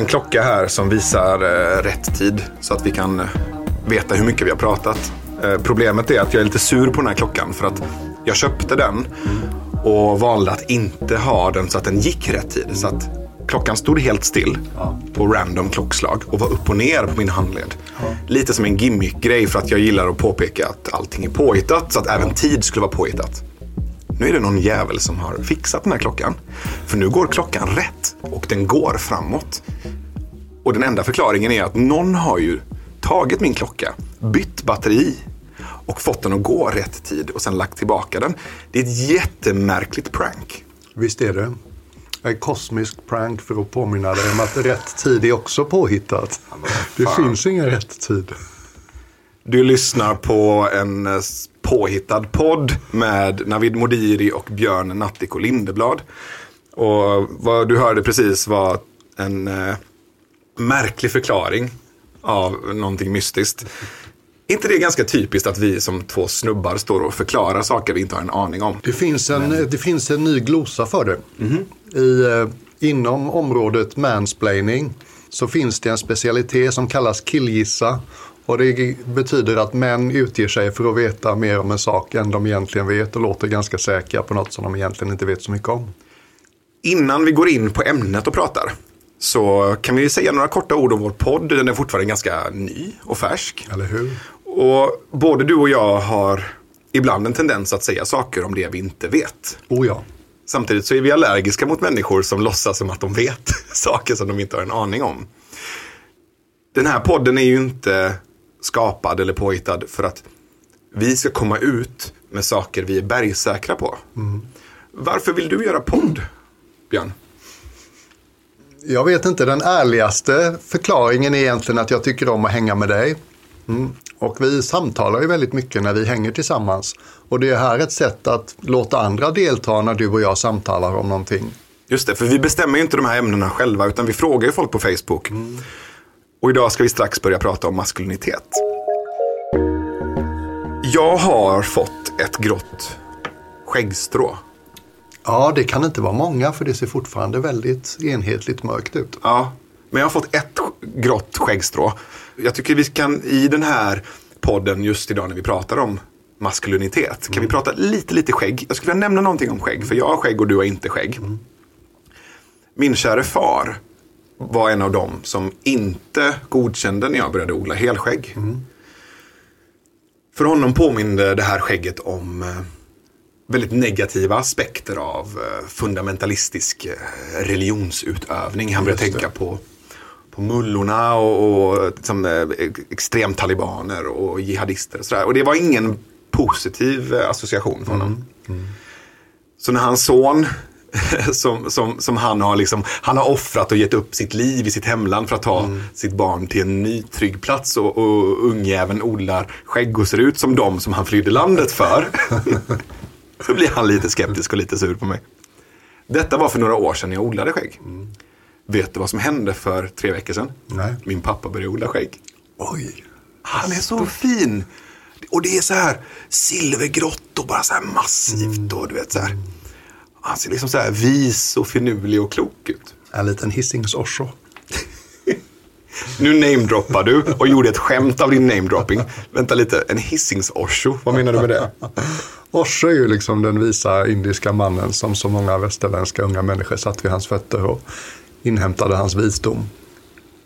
En klocka här som visar eh, rätt tid så att vi kan eh, veta hur mycket vi har pratat. Eh, problemet är att jag är lite sur på den här klockan för att jag köpte den och valde att inte ha den så att den gick rätt tid. Så att klockan stod helt still på random klockslag och var upp och ner på min handled. Lite som en gimmick-grej för att jag gillar att påpeka att allting är påhittat så att även tid skulle vara påhittat. Nu är det någon jävel som har fixat den här klockan. För nu går klockan rätt och den går framåt. Och den enda förklaringen är att någon har ju tagit min klocka, bytt batteri och fått den att gå rätt tid och sen lagt tillbaka den. Det är ett jättemärkligt prank. Visst är det. En kosmisk prank för att påminna dig om att rätt tid är också påhittat. Det finns ingen rätt tid. Du lyssnar på en eh, påhittad podd med Navid Modiri och Björn Natthiko Lindeblad. Och vad du hörde precis var en eh, märklig förklaring av någonting mystiskt. inte det ganska typiskt att vi som två snubbar står och förklarar saker vi inte har en aning om? Det finns en, det finns en ny glosa för det. I, eh, inom området mansplaining så finns det en specialitet som kallas killgissa. Och det betyder att män utger sig för att veta mer om en sak än de egentligen vet och låter ganska säkra på något som de egentligen inte vet så mycket om. Innan vi går in på ämnet och pratar så kan vi säga några korta ord om vår podd. Den är fortfarande ganska ny och färsk. Eller hur? Och både du och jag har ibland en tendens att säga saker om det vi inte vet. Oh ja. Samtidigt så är vi allergiska mot människor som låtsas som att de vet saker som de inte har en aning om. Den här podden är ju inte skapad eller påhittad för att vi ska komma ut med saker vi är bergsäkra på. Varför vill du göra podd, Björn? Jag vet inte, den ärligaste förklaringen är egentligen att jag tycker om att hänga med dig. Mm. Och vi samtalar ju väldigt mycket när vi hänger tillsammans. Och det är här ett sätt att låta andra delta när du och jag samtalar om någonting. Just det, för vi bestämmer ju inte de här ämnena själva utan vi frågar ju folk på Facebook. Och idag ska vi strax börja prata om maskulinitet. Jag har fått ett grått skäggstrå. Ja, det kan inte vara många för det ser fortfarande väldigt enhetligt mörkt ut. Ja, men jag har fått ett grått skäggstrå. Jag tycker vi kan i den här podden just idag när vi pratar om maskulinitet. Kan vi prata lite, lite skägg? Jag skulle vilja nämna någonting om skägg, för jag har skägg och du har inte skägg. Min käre far var en av dem som inte godkände när jag började odla helskägg. För honom påminde det här skägget om eh, väldigt negativa aspekter av eh, fundamentalistisk eh, religionsutövning. Han det. tänka på, på mullorna och, och liksom, eh, extremtalibaner och jihadister och sådär. Och det var ingen positiv association för honom. Så när hans son, som, som, som han har liksom, han har offrat och gett upp sitt liv i sitt hemland för att ta sitt barn till en ny trygg plats och, och ungjäveln odlar skägg och ser ut som de som han flydde landet för. Så blir han lite skeptisk och lite sur på mig. Detta var för några år sedan jag odlade skägg. Vet du vad som hände för tre veckor sedan? Nej. Min pappa började odla skägg. Oj. Han är så fin. Och det är så här silvergrått och bara så här massivt och du vet så här. Han ser liksom så här vis och finurlig och klok ut. En liten Hisings-Osho. Nu namedroppar du och gjorde ett skämt av din namedropping. Vänta lite, en hissings-osho, vad menar du med det? Osho är ju liksom den visa indiska mannen som så många västerländska unga människor satt vid hans fötter och inhämtade hans visdom.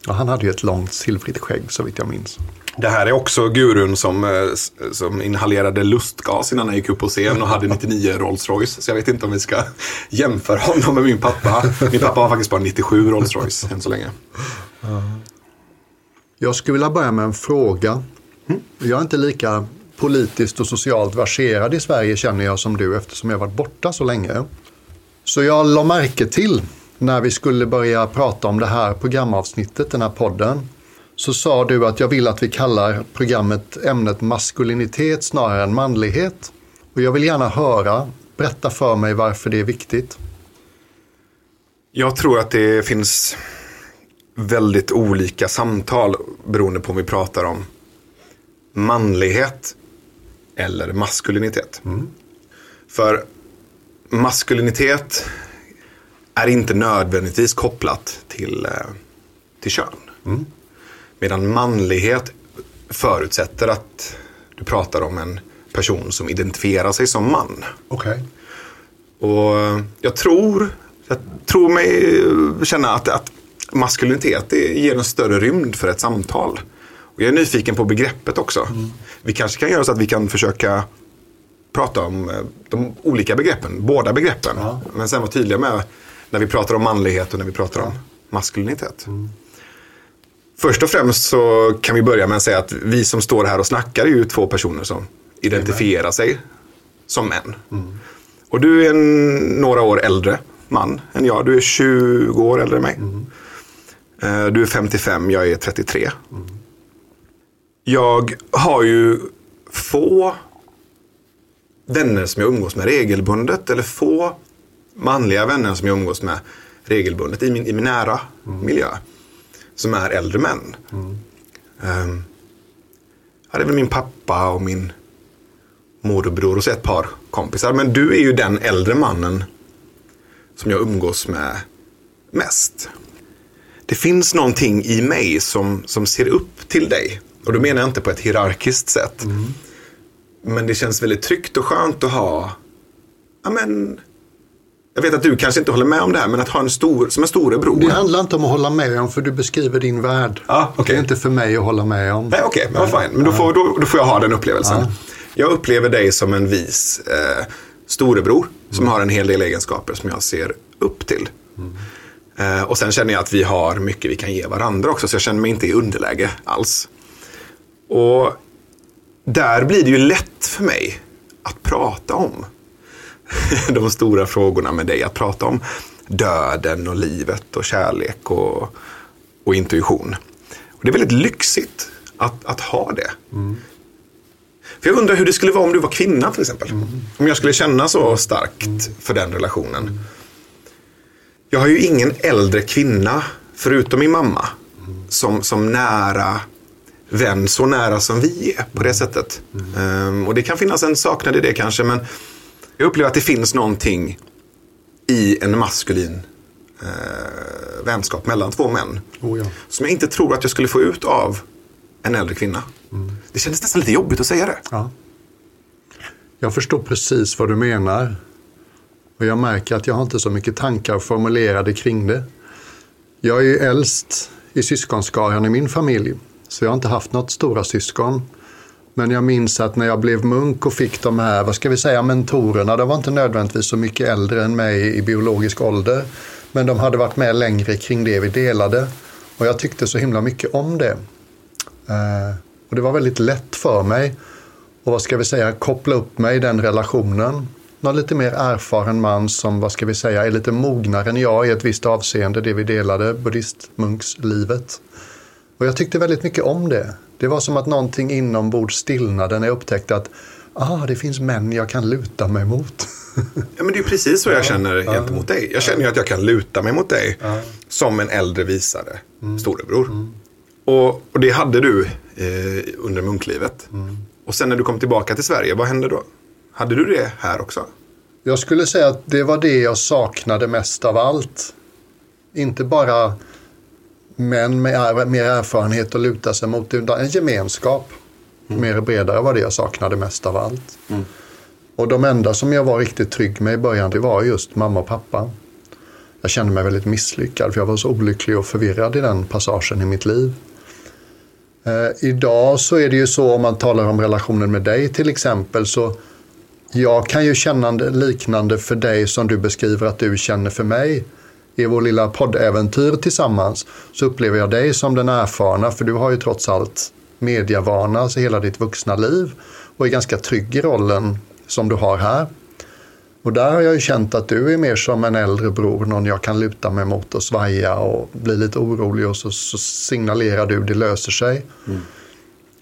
Och han hade ju ett långt silvrigt skägg så vitt jag minns. Det här är också gurun som, eh, som inhalerade lustgas innan han gick upp på scen och hade 99 Rolls Royce. Så jag vet inte om vi ska jämföra honom med min pappa. Min pappa har faktiskt bara 97 Rolls Royce än så länge. Jag skulle vilja börja med en fråga. Hm? Jag är inte lika politiskt och socialt verserad i Sverige känner jag som du eftersom jag varit borta så länge. Så jag la märke till när vi skulle börja prata om det här programavsnittet, den här podden. Så sa du att jag vill att vi kallar programmet ämnet maskulinitet snarare än manlighet. Och jag vill gärna höra, berätta för mig varför det är viktigt. Jag tror att det finns väldigt olika samtal beroende på om vi pratar om manlighet eller maskulinitet. För maskulinitet är inte nödvändigtvis kopplat till eh, till kön. Medan manlighet förutsätter att du pratar om en person som identifierar sig som man. Okej. Och jag tror, jag tror mig känna att, att maskulinitet det ger en större rymd för ett samtal. Och jag är nyfiken på begreppet också. Vi kanske kan göra så att vi kan försöka prata om eh, de olika begreppen, båda begreppen. Ja. Men sen vara tydliga med när vi pratar om manlighet och när vi pratar om maskulinitet. Först och främst så kan vi börja med att säga att vi som står här och snackar är ju två personer som identifierar sig som män. Och du är en, några år äldre man än jag. Du är 20 år äldre än mig. Eh, Eh, du är 55, jag är 33. Jag har ju få vänner som jag umgås med regelbundet eller få manliga vänner som jag umgås med regelbundet i min, i min nära miljö. Som är äldre män. Um, ja, det är väl min pappa och min morbror och så ett par kompisar. Men du är ju den äldre mannen som jag umgås med mest. Det finns någonting i mig som, som ser upp till dig. Och då menar jag inte på ett hierarkiskt sätt. Men det känns väldigt tryggt och skönt att ha, ja men, jag vet att du kanske inte håller med om det här, men att ha en stor, som en storebror. Det handlar inte om att hålla med om, för du beskriver din värld. Ja, okej. Det är inte för mig att hålla med om. Nej, okej, men vad fine. Men då får, då, då får jag ha den upplevelsen. Jag upplever dig som en vis eh, storebror som har en hel del egenskaper som jag ser upp till. Eh, Eh, och sen känner jag att vi har mycket vi kan ge varandra också, så jag känner mig inte i underläge alls. Och där blir det ju lätt för mig att prata om de stora frågorna med dig. Att prata om döden och livet och kärlek och, och intuition. Och det är väldigt lyxigt att, att ha det. Mm. För jag undrar hur det skulle vara om du var kvinna till exempel. Om jag skulle känna så starkt för den relationen. Jag har ju ingen äldre kvinna, förutom min mamma, som, som nära vän, så nära som vi är på det sättet. Ehm, och det kan finnas en saknad i det kanske, men jag upplever att det finns någonting i en maskulin eh, vänskap mellan två män. Oh, ja. Som jag inte tror att jag skulle få ut av en äldre kvinna. Det kändes nästan lite jobbigt att säga det. Ja. Jag förstår precis vad du menar. Och jag märker att jag har inte så mycket tankar formulerade kring det. Jag är ju äldst i syskonskaran i min familj. Så jag har inte haft något stora syskon. Men jag minns att när jag blev munk och fick de här, vad ska vi säga, mentorerna. De var inte nödvändigtvis så mycket äldre än mig i biologisk ålder. Men de hade varit med längre kring det vi delade. Och jag tyckte så himla mycket om det. Eh, och det var väldigt lätt för mig och vad ska vi säga, koppla upp mig i den relationen. Någon lite mer erfaren man som, vad ska vi säga, är lite mognare än jag i ett visst avseende, det vi delade, buddhistmunkslivet. Och jag tyckte väldigt mycket om det. Det var som att någonting inombords stillnade när jag upptäckte att ah, det finns män jag kan luta mig mot. Ja, men det är precis så jag känner gentemot dig. Jag känner ju att jag kan luta mig mot dig som en äldre visare storebror. Och, och det hade du eh, under munklivet. Och sen när du kom tillbaka till Sverige, vad hände då? Hade du det här också? Jag skulle säga att det var det jag saknade mest av allt. Inte bara män med er- mer erfarenhet att luta sig mot, utan en gemenskap. Mer bredare var det jag saknade mest av allt. Och de enda som jag var riktigt trygg med i början, det var just mamma och pappa. Jag kände mig väldigt misslyckad, för jag var så olycklig och förvirrad i den passagen i mitt liv. Eh, idag så är det ju så, om man talar om relationen med dig till exempel, så jag kan ju känna liknande för dig som du beskriver att du känner för mig. I vår lilla poddäventyr tillsammans så upplever jag dig som den erfarna, för du har ju trots allt mediavana alltså hela ditt vuxna liv och är ganska trygg i rollen som du har här. Och där har jag ju känt att du är mer som en äldre bror, någon jag kan luta mig mot och svaja och bli lite orolig och så, så signalerar du, det löser sig. Mm.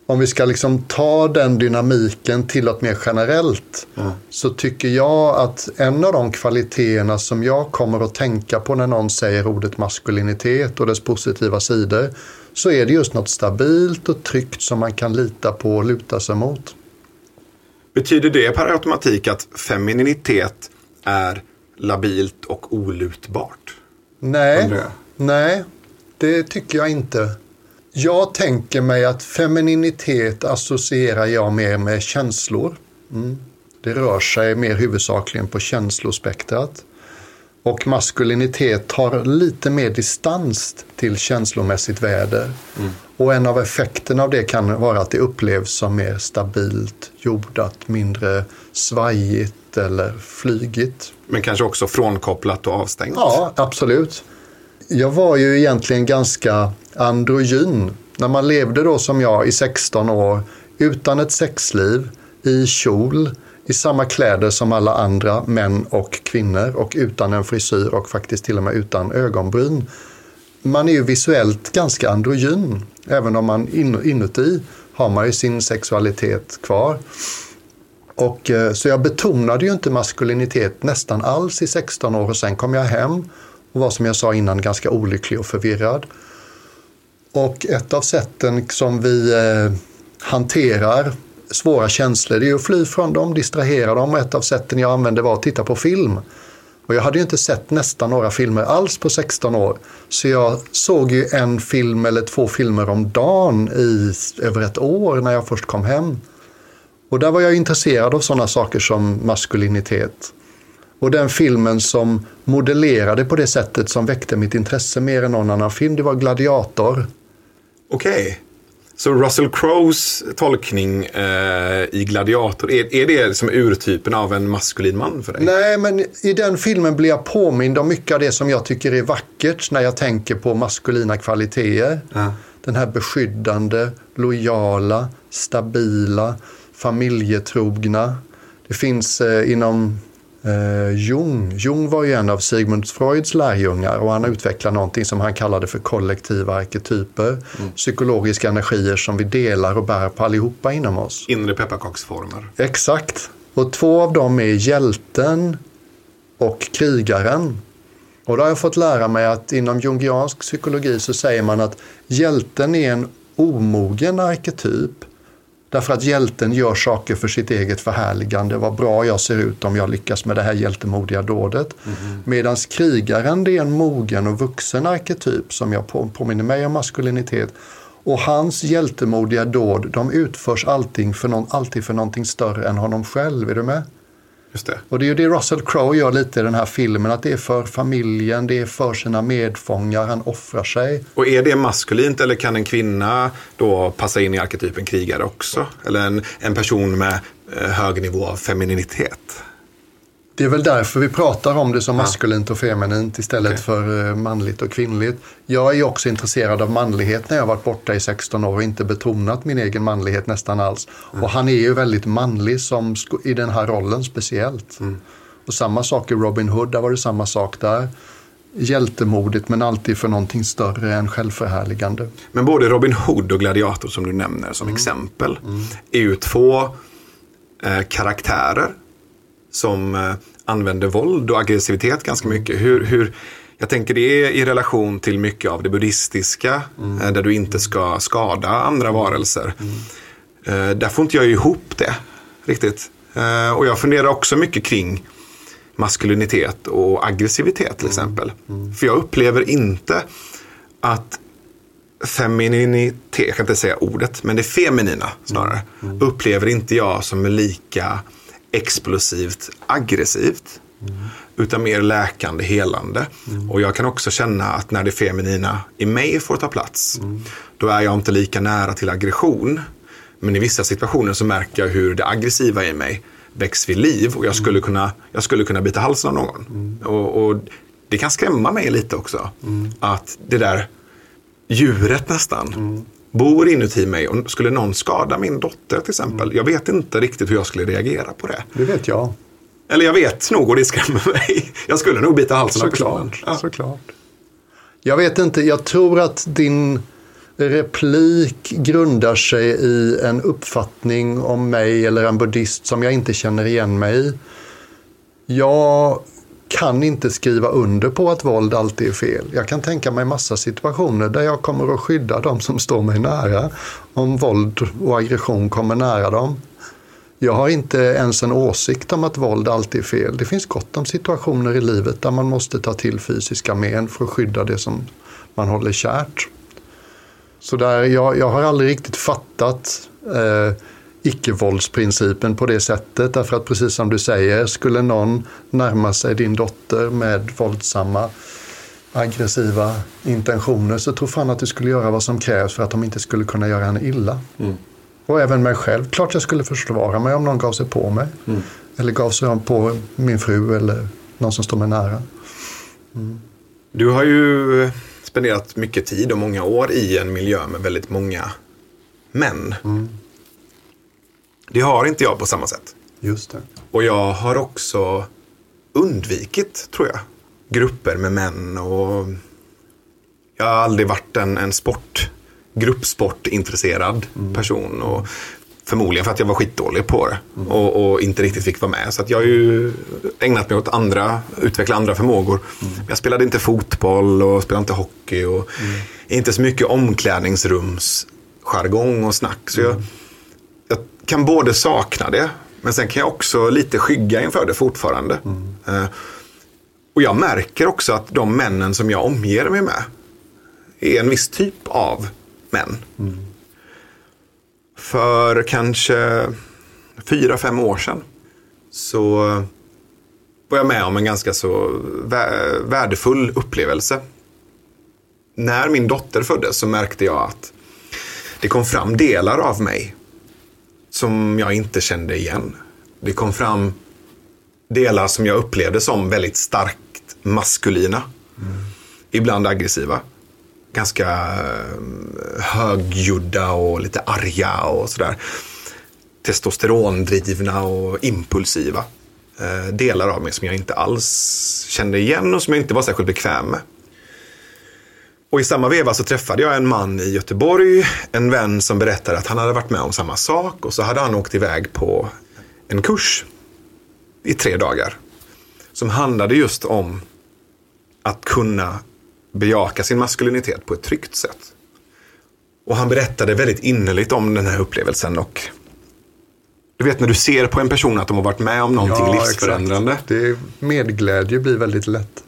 Om vi ska liksom ta den dynamiken till något mer generellt så tycker jag att en av de kvaliteterna som jag kommer att tänka på när någon säger ordet maskulinitet och dess positiva sidor så är det just något stabilt och tryggt som man kan lita på och luta sig mot. Betyder det per automatik att femininitet är labilt och olutbart? Nej, nej, det tycker jag inte. Jag tänker mig att femininitet associerar jag mer med känslor. Mm. Det rör sig mer huvudsakligen på känslospektrat. Och maskulinitet har lite mer distans till känslomässigt väder. Mm. Och en av effekterna av det kan vara att det upplevs som mer stabilt, jordat, mindre svajigt eller flygigt. Men kanske också frånkopplat och avstängt? Ja, absolut. Jag var ju egentligen ganska androgyn. När man levde då som jag i 16 år utan ett sexliv, i kjol, i samma kläder som alla andra män och kvinnor och utan en frisyr och faktiskt till och med utan ögonbryn. Man är ju visuellt ganska androgyn, även om man inuti har man ju sin sexualitet kvar. Och, eh, så jag betonade ju inte maskulinitet nästan alls i 16 år och sen kom jag hem och var som jag sa innan ganska olycklig och förvirrad. Och ett av sätten som vi eh, hanterar svåra känslor det är att fly från dem, distrahera dem. Och ett av sätten jag använde var att titta på film. Och jag hade ju inte sett nästan några filmer alls på 16 år. Så jag såg ju en film eller två filmer om dagen i över ett år när jag först kom hem. Och där var jag intresserad av sådana saker som maskulinitet. Och den filmen som modellerade på det sättet som väckte mitt intresse mer än någon annan film, det var Gladiator. Okej. Okay. Så Russell Crowes tolkning eh, i Gladiator, är, är det som urtypen av en maskulin man för dig? Nej, men i den filmen blir jag påmind om mycket av det som jag tycker är vackert när jag tänker på maskulina kvaliteter. Ja. Den här beskyddande, lojala, stabila, familjetrogna. Det finns eh, inom eh, Jung. Jung var ju en av Sigmund Freuds lärjungar och han utvecklade någonting som han kallade för kollektiva arketyper. Mm. Psykologiska energier som vi delar och bär på allihopa inom oss. Inre pepparkaksformer. Exakt. Och två av dem är hjälten och krigaren. Och då har jag fått lära mig att inom jungiansk psykologi så säger man att hjälten är en omogen arketyp Därför att hjälten gör saker för sitt eget förhärligande. Vad bra jag ser ut om jag lyckas med det här hjältemodiga dådet. Mm. Medan krigaren det är en mogen och vuxen arketyp som jag påminner mig om maskulinitet. Och hans hjältemodiga dåd de utförs alltid för, någon, alltid för någonting större än honom själv. Är du med? Just det. Och det är ju det Russell Crowe gör lite i den här filmen, att det är för familjen, det är för sina medfångar, han offrar sig. Och är det maskulint eller kan en kvinna då passa in i arketypen krigare också? Eller en, en person med eh, hög nivå av femininitet? Det är väl därför vi pratar om det som maskulint och feminint istället okay. för eh, manligt och kvinnligt. Jag är också intresserad av manlighet när jag varit borta i 16 år och inte betonat min egen manlighet nästan alls. Mm. Och han är ju väldigt manlig som, i den här rollen speciellt. Mm. Och samma sak i Robin Hood, där var det samma sak där. Hjältemodigt men alltid för någonting större än självförhärligande. Men både Robin Hood och Gladiator som du nämner som mm. exempel mm. är ju två eh, karaktärer som eh, använder våld och aggressivitet ganska mm. mycket. Hur, hur, jag tänker det är i relation till mycket av det buddhistiska, mm. Eh, där du inte ska skada andra varelser. Mm. Eh, där får inte jag ihop det riktigt. Och jag funderar också mycket kring maskulinitet och aggressivitet till mm. exempel. Mm. För jag upplever inte att femininitet, jag kan inte säga ordet, men det feminina snarare, mm. mm. upplever inte jag som lika explosivt aggressivt. Mm. Utan mer läkande, helande. Mm. Och jag kan också känna att när det feminina i mig får ta plats, mm. då är jag inte lika nära till aggression. Men i vissa situationer så märker jag hur det aggressiva i mig väcks vid liv och jag skulle kunna, jag skulle kunna bita halsen av någon. Mm. Och, och, det kan skrämma mig lite också. Mm. Att det där djuret nästan bor inuti mig och skulle någon skada min dotter till exempel. Mm. Jag vet inte riktigt hur jag skulle reagera på det. Det vet jag. Eller jag vet nog och det skrämmer mig. Jag skulle nog bita halsen såklart, av personen. Ja. Såklart. Jag vet inte, jag tror att din replik grundar sig i en uppfattning om mig eller en buddhist som jag inte känner igen mig i. Jag kan inte skriva under på att våld alltid är fel. Jag kan tänka mig massa situationer där jag kommer att skydda de som står mig nära om våld och aggression kommer nära dem. Jag har inte ens en åsikt om att våld alltid är fel. Det finns gott om situationer i livet där man måste ta till fysiska men för att skydda det som man håller kärt. Så där, jag, jag har aldrig riktigt fattat eh, icke-våldsprincipen på det sättet. Därför att precis som du säger, skulle någon närma sig din dotter med våldsamma aggressiva intentioner så tror fan att du skulle göra vad som krävs för att de inte skulle kunna göra henne illa. Mm. Och även mig själv. Klart jag skulle försvara mig om någon gav sig på mig. Mm. Eller gav sig på min fru eller någon som står mig nära. Mm. Du har ju spenderat mycket tid och många år i en miljö med väldigt många män. Det har inte jag på samma sätt. Just det. Och jag har också undvikit, tror jag, grupper med män. och Jag har aldrig varit en, en sport, gruppsportintresserad mm. person. Och förmodligen för att jag var skitdålig på det mm. och, och, inte riktigt fick vara med. Så jag har ju ägnat mig åt andra, utveckla andra förmågor. Mm. Jag spelade inte fotboll och spelade inte hockey. och mm. Inte så mycket omklädningsrumsjargong och snack. Så jag, mm. jag, kan både sakna det, men sen kan jag också lite skygga inför det fortfarande. Mm. Uh, och jag märker också att de männen som jag omger mig med är en viss typ av män. Mm. För kanske fyra, fem år sedan så var jag med om en ganska så värdefull upplevelse. När min dotter föddes så märkte jag att det kom fram delar av mig som jag inte kände igen. Det kom fram delar som jag upplevde som väldigt starkt maskulina. Mm. Ibland aggressiva. Ganska eh, högljudda och lite arga och sådär. Testosterondrivna och impulsiva. Eh, delar av mig som jag inte alls kände igen och som jag inte var särskilt bekväm med. Och i samma veva så träffade jag en man i Göteborg, en vän som berättade att han hade varit med om samma sak och så hade han åkt iväg på en kurs i tre dagar. Som handlade just om att kunna bejaka sin maskulinitet på ett tryggt sätt. Och han berättade väldigt innerligt om den här upplevelsen. Och du vet när du ser på en person att de har varit med om någonting ja, livsförändrande. Exakt. Det medglädje blir väldigt lätt.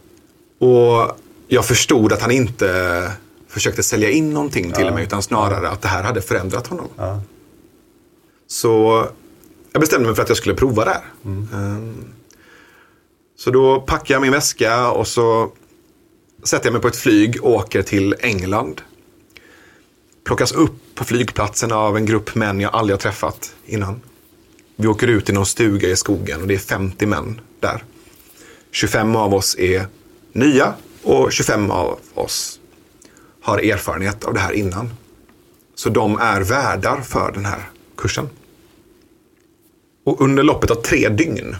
Och jag förstod att han inte försökte sälja in någonting till ja. mig utan snarare att det här hade förändrat honom. Ja. Så jag bestämde mig för att jag skulle prova det här. Mm. Ehm, så då packade jag min väska och så sätter jag mig på ett flyg och åker till England. Plockas upp på flygplatsen av en grupp män jag aldrig har träffat innan. Vi åker ut i någon stuga i skogen och det är 50 män där. 25 av oss är nya och 25 av oss har erfarenhet av det här innan. Så de är värdar för den här kursen. Och under loppet av tre dygn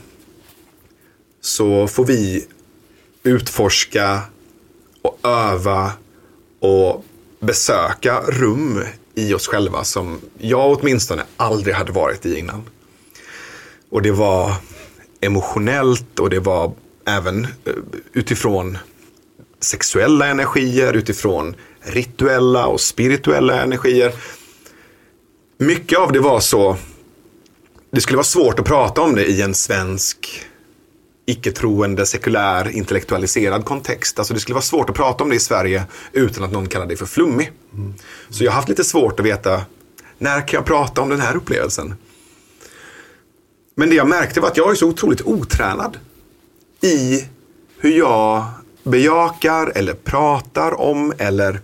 så får vi utforska och öva och besöka rum i oss själva som jag åtminstone aldrig hade varit i innan. Och det var emotionellt och det var även eh, utifrån sexuella energier, utifrån rituella och spirituella energier. Mycket av det var så, det skulle vara svårt att prata om det i en svensk icke-troende, sekulär, intellektualiserad kontext. Alltså det skulle vara svårt att prata om det i Sverige utan att någon kallar det för flummig. Mm. Så jag har haft lite svårt att veta när kan jag prata om den här upplevelsen? Men det jag märkte var att jag är så otroligt otränad i hur jag bejakar eller pratar om eller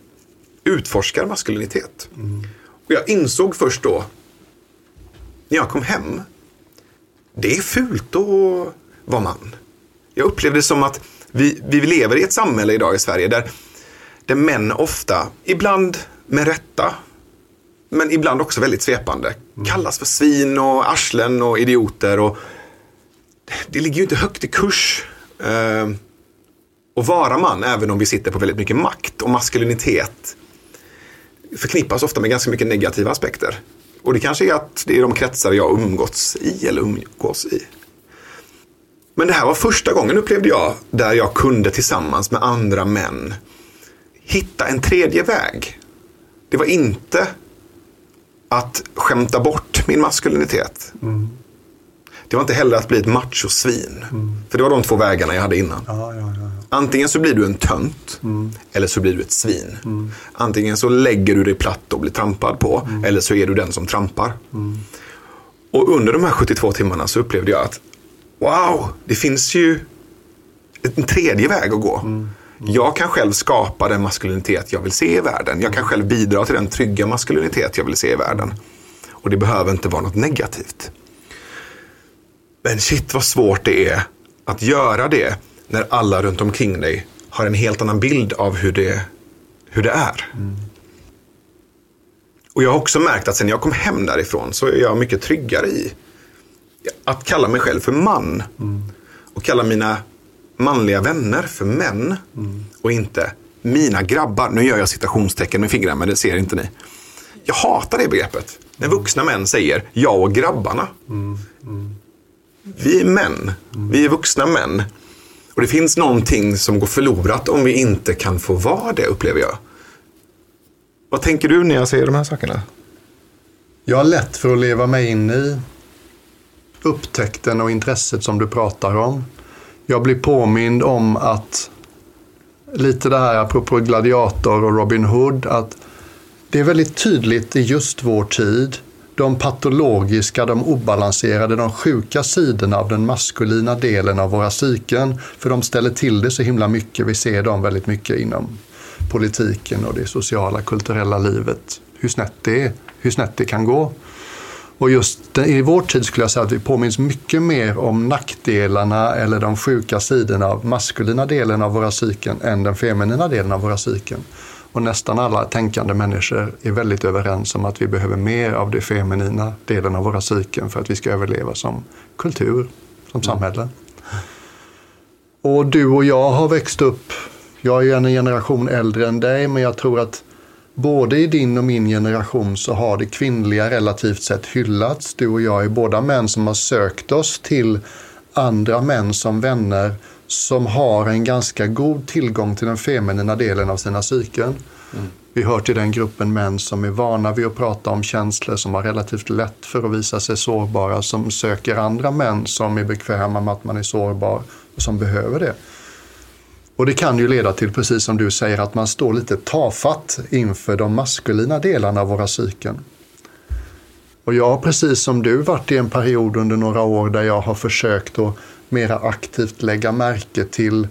utforskar maskulinitet. Mm. Och jag insåg först då, när jag kom hem, det är fult att var man. Jag upplevde det som att vi, vi lever i ett samhälle idag i Sverige där, där män ofta, ibland med rätta, men ibland också väldigt svepande, mm. kallas för svin och arslen och idioter. Och det ligger ju inte högt i kurs eh, att vara man, även om vi sitter på väldigt mycket makt och maskulinitet förknippas ofta med ganska mycket negativa aspekter. Och det kanske är att det är de kretsar jag umgåtts i eller umgås i. Men det här var första gången upplevde jag där jag kunde tillsammans med andra män hitta en tredje väg. Det var inte att skämta bort min maskulinitet. Mm. Det var inte heller att bli ett machosvin. För det var de två vägarna jag hade innan. Ja, ja, ja. Antingen så blir du en tönt eller så blir du ett svin. Antingen så lägger du dig platt och blir trampad på eller så är du den som trampar. Och under de här 72 timmarna så upplevde jag att wow, det finns ju en tredje väg att gå. Jag kan själv skapa den maskulinitet jag vill se i världen. Jag kan själv bidra till den trygga maskulinitet jag vill se i världen. Och det behöver inte vara något negativt. Men shit vad svårt det är att göra det när alla runt omkring dig har en helt annan bild av hur det, hur det är. Och jag har också märkt att sen jag kom hem därifrån så är jag mycket tryggare i att kalla mig själv för man. Och kalla mina manliga vänner för män. Och inte mina grabbar. Nu gör jag citationstecken med fingrarna men det ser inte ni. Jag hatar det begreppet. När vuxna män säger jag och grabbarna. Vi är män. Vi är vuxna män. Och det finns någonting som går förlorat om vi inte kan få vara det, upplever jag. Vad tänker du när jag säger de här sakerna? Jag har lätt för att leva mig in i upptäckten och intresset som du pratar om. Jag blir påmind om att lite det här apropå Gladiator och Robin Hood, att det är väldigt tydligt i just vår tid de patologiska, de obalanserade, de sjuka sidorna av den maskulina delen av våra psyken. För de ställer till det så himla mycket. Vi ser dem väldigt mycket inom politiken och det sociala, kulturella livet. Hur snett det är, hur snett det kan gå. Och just i vår tid skulle jag säga att vi påminns mycket mer om nackdelarna eller de sjuka sidorna av maskulina delen av våra psyken än den feminina delen av våra psyken. Och nästan alla tänkande människor är väldigt överens om att vi behöver mer av den feminina delen av våra psyken för att vi ska överleva som kultur, som samhälle. Och du och jag har växt upp, jag är en generation äldre än dig, men jag tror att både i din och min generation så har det kvinnliga relativt sett hyllats. Du och jag är båda män som har sökt oss till andra män som vänner som har en ganska god tillgång till den feminina delen av sina psyken. Mm. Vi hör till den gruppen män som är vana vid att prata om känslor, som har relativt lätt för att visa sig sårbara, som söker andra män som är bekväma med att man är sårbar och som behöver det. Och det kan ju leda till, precis som du säger, att man står lite tafatt inför de maskulina delarna av våra psyken. Och jag har precis som du varit i en period under några år där jag har försökt att mera aktivt lägga märke till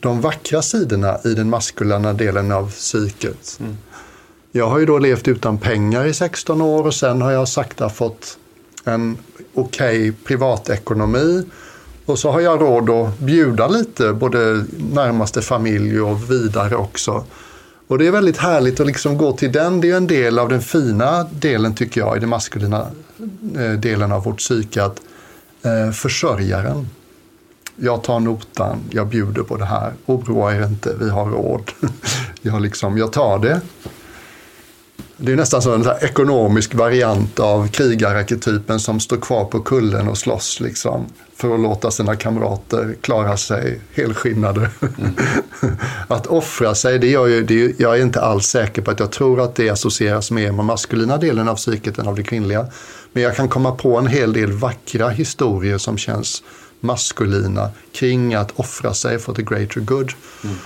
de vackra sidorna i den maskulina delen av psyket. Mm. Jag har ju då levt utan pengar i 16 år och sen har jag sakta fått en okej okay privatekonomi. Och så har jag råd att bjuda lite, både närmaste familj och vidare också. Och det är väldigt härligt att liksom gå till den. Det är en del av den fina delen tycker jag, i den maskulina eh, delen av vårt psyke. Att eh, försörjaren, jag tar notan, jag bjuder på det här. Oroa er inte, vi har råd. jag, liksom, jag tar det. Det är nästan som en ekonomisk variant av krigararketypen som står kvar på kullen och slåss liksom, för att låta sina kamrater klara sig helskinnade. Mm. att offra sig, det gör ju, det, jag är inte alls säker på att jag tror att det associeras mer med maskulina delen av psyket än av det kvinnliga. Men jag kan komma på en hel del vackra historier som känns maskulina kring att offra sig för the greater good. Mm.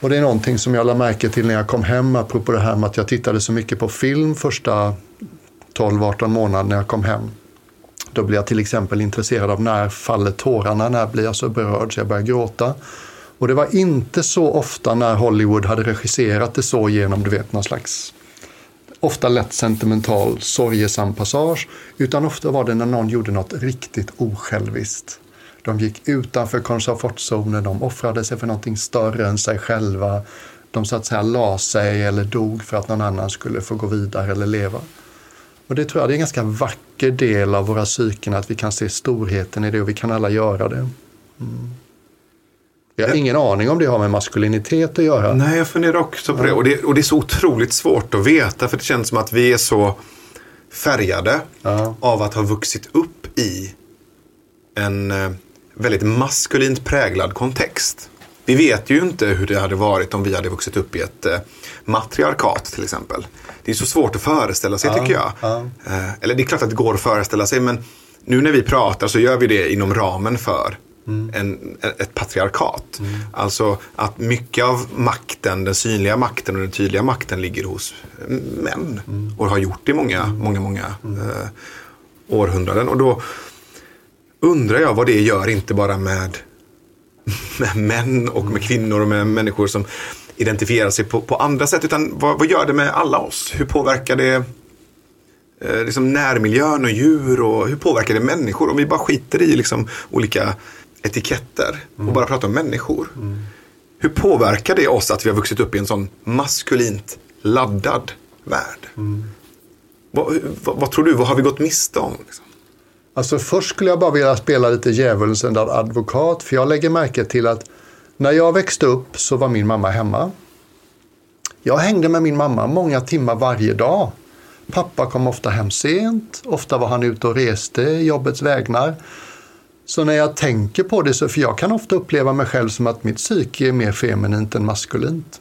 Och det är någonting som jag lade märke till när jag kom hem, apropå det här med att jag tittade så mycket på film första 12-18 månader när jag kom hem. Då blev jag till exempel intresserad av när faller tårarna, när blir jag så berörd så jag börjar gråta. Och det var inte så ofta när Hollywood hade regisserat det så genom, du vet, någon slags ofta lätt sentimental, sorgesam passage, utan ofta var det när någon gjorde något riktigt osjälviskt. De gick utanför komfortzonen, de offrade sig för någonting större än sig själva. De så att säga la sig eller dog för att någon annan skulle få gå vidare eller leva. Och det tror jag det är en ganska vacker del av våra psyken, att vi kan se storheten i det och vi kan alla göra det. Mm. Jag har ingen aning om det har med maskulinitet att göra. Nej, jag funderar också på det. Och, det. och det är så otroligt svårt att veta, för det känns som att vi är så färgade ja. av att ha vuxit upp i en eh, väldigt maskulint präglad kontext. Vi vet ju inte hur det hade varit om vi hade vuxit upp i ett eh, matriarkat till exempel. Det är så svårt att föreställa sig ja, tycker jag. Ja. Eh, eller det är klart att det går att föreställa sig men nu när vi pratar så gör vi det inom ramen för en, ett patriarkat. Alltså att mycket av makten, den synliga makten och den tydliga makten ligger hos män. Och har gjort det i många, många, många eh, århundraden. Och då undrar jag vad det gör, inte bara med, med män och med kvinnor och med människor som identifierar sig på, på andra sätt. Utan vad, vad gör det med alla oss? Hur påverkar det eh, liksom närmiljön och djur och hur påverkar det människor? Om vi bara skiter i liksom olika etiketter och bara pratar om människor. Hur påverkar det oss att vi har vuxit upp i en sån maskulint laddad värld? Vad, vad, vad tror du, vad har vi gått miste om? Liksom? Alltså först skulle jag bara vilja spela lite djävulens advokat, för jag lägger märke till att när jag växte upp så var min mamma hemma. Jag hängde med min mamma många timmar varje dag. Pappa kom ofta hem sent, ofta var han ute och reste jobbets vägnar. Så när jag tänker på det, så, för jag kan ofta uppleva mig själv som att mitt psyke är mer feminint än maskulint.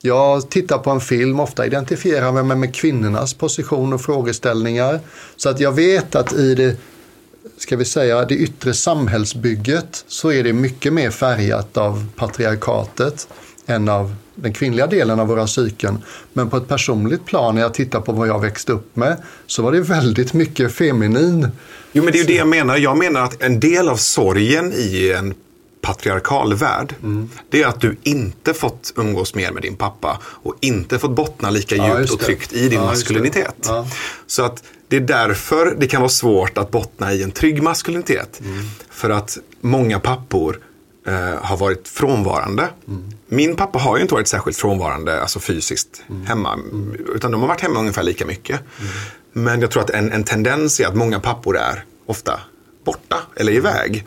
Jag tittar på en film, ofta identifierar jag mig med kvinnornas position och frågeställningar. Så att jag vet att i det, ska vi säga, det yttre samhällsbygget så är det mycket mer färgat av patriarkatet än av den kvinnliga delen av våra psyken. Men på ett personligt plan, när jag tittar på vad jag växte upp med, så var det väldigt mycket feminin. Jo, men det är ju det jag menar. Jag menar att en del av sorgen i en patriarkal värld, mm. det är att du inte fått umgås mer med din pappa och inte fått bottna lika djupt ja, och tryggt i din ja, maskulinitet. Ja. Så att det är därför det kan vara svårt att bottna i en trygg maskulinitet. Mm. För att många pappor eh, har varit frånvarande. Mm. Min pappa har ju inte varit särskilt frånvarande, alltså fysiskt, mm. hemma. Mm. Utan de har varit hemma ungefär lika mycket. Men jag tror att en, en tendens är att många pappor är ofta borta eller iväg.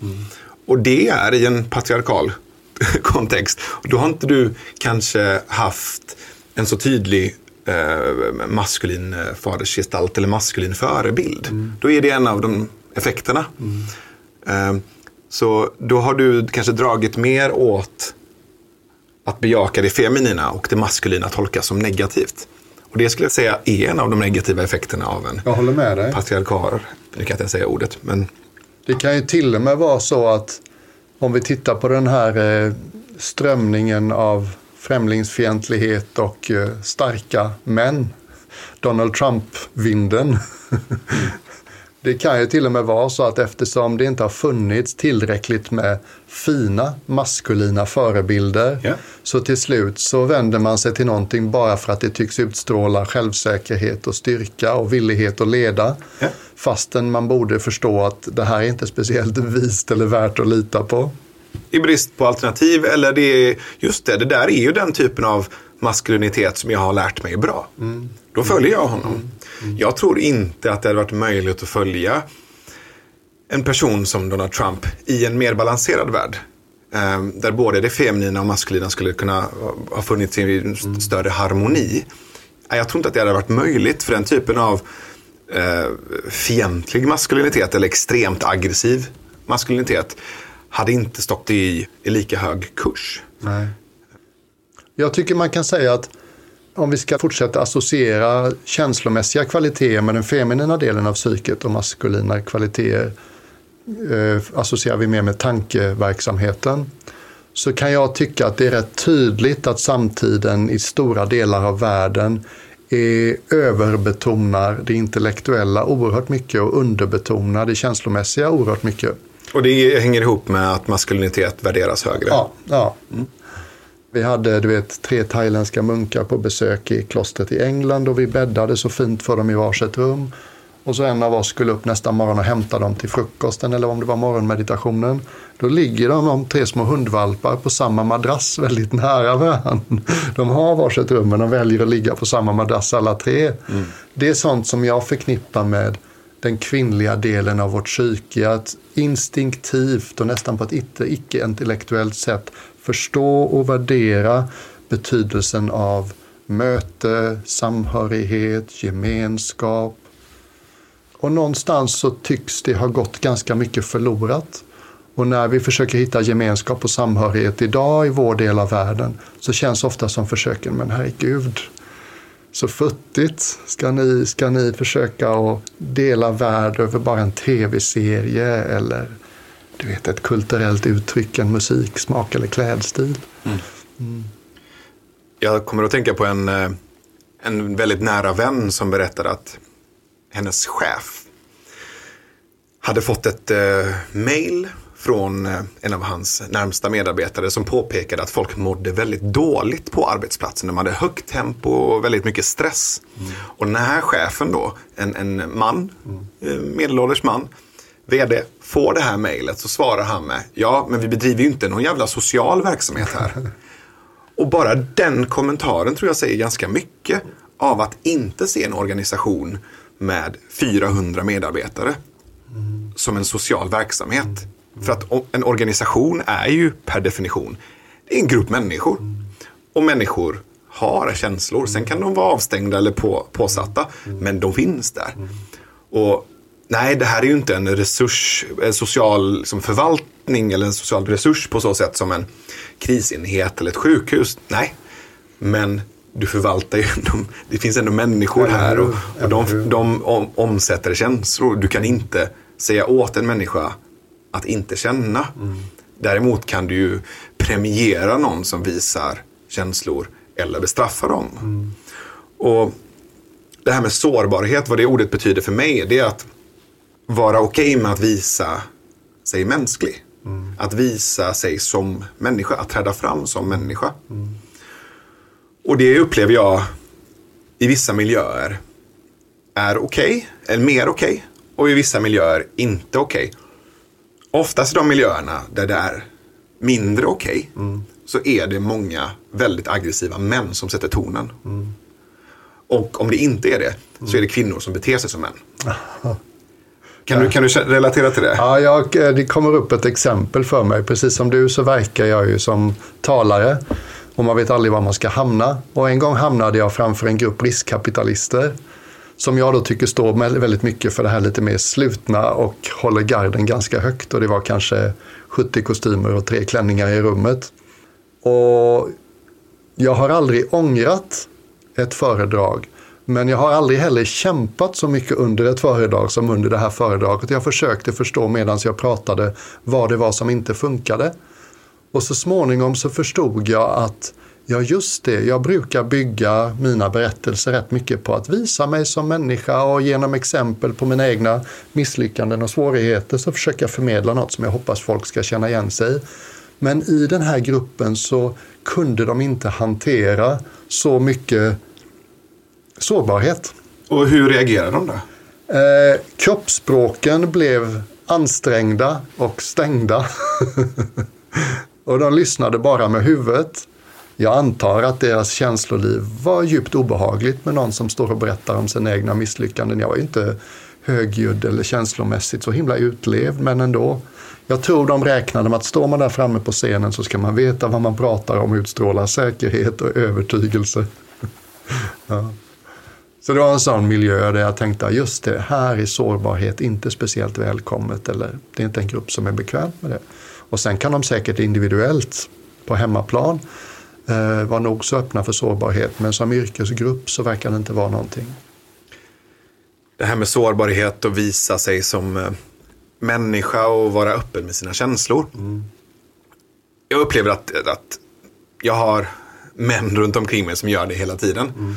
Och det är i en patriarkal kontext. Då har inte du kanske haft en så tydlig eh, maskulin eh, fadersgestalt eller maskulin förebild. Mm. Då är det en av de effekterna. Mm. Eh, så då har du kanske dragit mer åt att bejaka det feminina och det maskulina tolkas som negativt. Och det skulle jag säga är en av de negativa effekterna av en jag håller med dig. patriarkal. Nu kan jag inte säga ordet, men det kan ju till och med vara så att om vi tittar på den här eh, strömningen av främlingsfientlighet och eh, starka män, Donald Trump-vinden. Det kan ju till och med vara så att eftersom det inte har funnits tillräckligt med fina maskulina förebilder yeah. så till slut så vänder man sig till någonting bara för att det tycks utstråla självsäkerhet och styrka och villighet att leda. Yeah. Fastän man borde förstå att det här är inte speciellt vist eller värt att lita på. I brist på alternativ eller det är, just det, det där är ju den typen av maskulinitet som jag har lärt mig är bra. Mm. Då följer jag honom. Mm. Mm. Jag tror inte att det hade varit möjligt att följa en person som Donald Trump i en mer balanserad värld. Eh, där både det feminina och maskulina skulle kunna ha funnits i en mm. större harmoni. Jag tror inte att det hade varit möjligt för den typen av eh, fientlig maskulinitet eller extremt aggressiv maskulinitet hade inte stått i, i lika hög kurs. Nej. Jag tycker man kan säga att om vi ska fortsätta associera känslomässiga kvaliteter med den feminina delen av psyket och maskulina kvaliteter eh, associerar vi mer med tankeverksamheten så kan jag tycka att det är rätt tydligt att samtiden i stora delar av världen är, överbetonar det intellektuella oerhört mycket och underbetonar det känslomässiga oerhört mycket. Och det hänger ihop med att maskulinitet värderas högre? Ja. ja. Mm. Vi hade du vet, tre thailändska munkar på besök i klostret i England och vi bäddade så fint för dem i varsitt rum. Och så en av oss skulle upp nästa morgon och hämta dem till frukosten eller om det var morgonmeditationen. Då ligger de, de tre små hundvalpar, på samma madrass väldigt nära varandra. De har varsitt rum men de väljer att ligga på samma madrass alla tre. Mm. Det är sånt som jag förknippar med den kvinnliga delen av vårt psyke. Att instinktivt och nästan på ett icke-intellektuellt sätt förstå och värdera betydelsen av möte, samhörighet, gemenskap. Och någonstans så tycks det ha gått ganska mycket förlorat. Och när vi försöker hitta gemenskap och samhörighet idag i vår del av världen så känns ofta som försöken, men herregud, så futtigt. Ska ni, ska ni försöka att dela värld över bara en tv-serie eller du vet, ett kulturellt uttryck, en musiksmak eller klädstil? Mm. Mm. Jag kommer att tänka på en, eh, en väldigt nära vän som berättade att hennes chef hade fått ett eh, mail från eh, en av hans närmsta medarbetare som påpekade att folk mådde väldigt dåligt på arbetsplatsen. De hade högt tempo och väldigt mycket stress. Mm. Och den här chefen då, en, en man, mm. medelålders man, vd, får det här mejlet så svarar han med ja, men vi bedriver ju inte någon jävla social verksamhet här. och bara den kommentaren tror jag säger ganska mycket av att inte se en organisation med 400 medarbetare mm. som en social verksamhet. För att en organisation är ju per definition en grupp människor. Och människor har känslor. Sen kan de vara avstängda eller på, påsatta. Men de finns där. Och nej, det här är ju inte en resurs, en social liksom, förvaltning eller en social resurs på så sätt som en krisenhet eller ett sjukhus. Nej, men du förvaltar ju, de, det finns ändå människor här och, och de, de om, omsätter känslor. Du kan inte säga åt en människa att inte känna. Mm. Däremot kan du ju premiera någon som visar känslor eller bestraffa dem. Mm. Och Det här med sårbarhet, vad det ordet betyder för mig, det är att vara okej okay med att visa sig mänsklig. Mm. Att visa sig som människa, att träda fram som människa. Mm. Och det upplever jag i vissa miljöer är okej, okay, eller mer okej. Okay, och i vissa miljöer inte okej. Okay. Oftast i de miljöerna där det är mindre okej okay, mm. så är det många väldigt aggressiva män som sätter tonen. Mm. Och om det inte är det så är det kvinnor som beter sig som män. Kan du, kan du relatera till det? Ja, jag, eh, det kommer upp ett exempel för mig. Precis som du så verkar jag ju som talare och man vet aldrig var man ska hamna. Och en gång hamnade jag framför en grupp riskkapitalister som jag då tycker står väldigt mycket för det här lite mer slutna och håller garden ganska högt. Och det var kanske 70 kostymer och tre klänningar i rummet. Och jag har aldrig ångrat ett föredrag. Men jag har aldrig heller kämpat så mycket under ett föredrag som under det här föredraget. Jag försökte förstå medan jag pratade vad det var som inte funkade. Och så småningom så förstod jag att Ja, just det. Jag brukar bygga mina berättelser rätt mycket på att visa mig som människa och genom exempel på mina egna misslyckanden och svårigheter så försöker jag förmedla något som jag hoppas folk ska känna igen sig Men i den här gruppen så kunde de inte hantera så mycket sårbarhet. Och hur reagerade de då? Eh, kroppsspråken blev ansträngda och stängda. och de lyssnade bara med huvudet. Jag antar att deras känsloliv var djupt obehagligt med någon som står och berättar om sina egna misslyckanden. Jag var inte högljudd eller känslomässigt så himla utlevd, men ändå. Jag tror de räknade med att står man där framme på scenen så ska man veta vad man pratar om, utstråla säkerhet och övertygelse. ja. Så det var en sån miljö där jag tänkte, just det, här är sårbarhet inte speciellt välkommet eller det är inte en grupp som är bekväm med det. Och sen kan de säkert individuellt på hemmaplan eh, var nog så öppna för sårbarhet. Men som yrkesgrupp så verkar det inte vara någonting. Det här med sårbarhet och visa sig som eh, människa och vara öppen med sina känslor. Mm. Jag upplever att, att jag har män runt omkring mig som gör det hela tiden. Mm.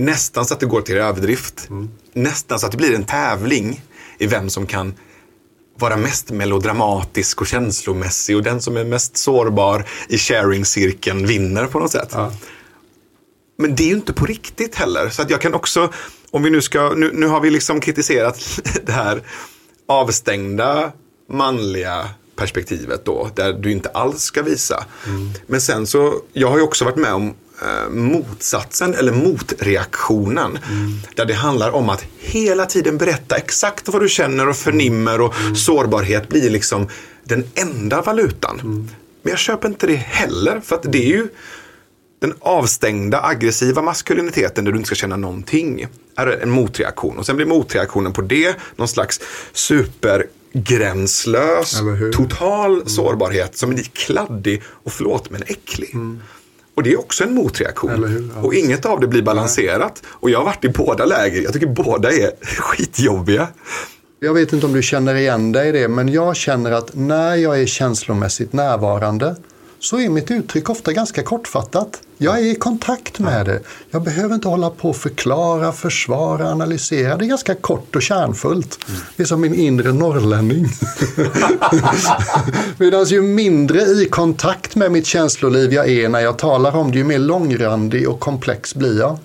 Nästan så att det går till överdrift. Mm. Nästan så att det blir en tävling i vem som kan vara mest melodramatisk och känslomässig och den som är mest sårbar i sharing-cirkeln vinner på något sätt. Ja. Men det är ju inte på riktigt heller. Så att jag kan också, om vi nu ska, nu, nu har vi liksom kritiserat det här avstängda manliga perspektivet då, där du inte alls ska visa. Mm. Men sen så, jag har ju också varit med om motsatsen eller motreaktionen. Mm. Där det handlar om att hela tiden berätta exakt vad du känner och förnimmer och mm. sårbarhet blir liksom den enda valutan. Mm. Men jag köper inte det heller för att det är ju den avstängda aggressiva maskuliniteten där du inte ska känna någonting är en motreaktion. Och sen blir motreaktionen på det någon slags supergränslös, total mm. sårbarhet som blir kladdig och förlåt men äcklig. Mm. Och det är också en motreaktion. Ja. Och inget av det blir balanserat. Och jag har varit i båda läger. Jag tycker båda är skitjobbiga. Jag vet inte om du känner igen dig i det, men jag känner att när jag är känslomässigt närvarande så är mitt uttryck ofta ganska kortfattat. Jag är i kontakt med det. Jag behöver inte hålla på och förklara, försvara, analysera. Det är ganska kort och kärnfullt. Det är som min inre norrlänning. Medan ju mindre i kontakt med mitt känsloliv jag är när jag talar om det, ju mer långrandig och komplex blir jag.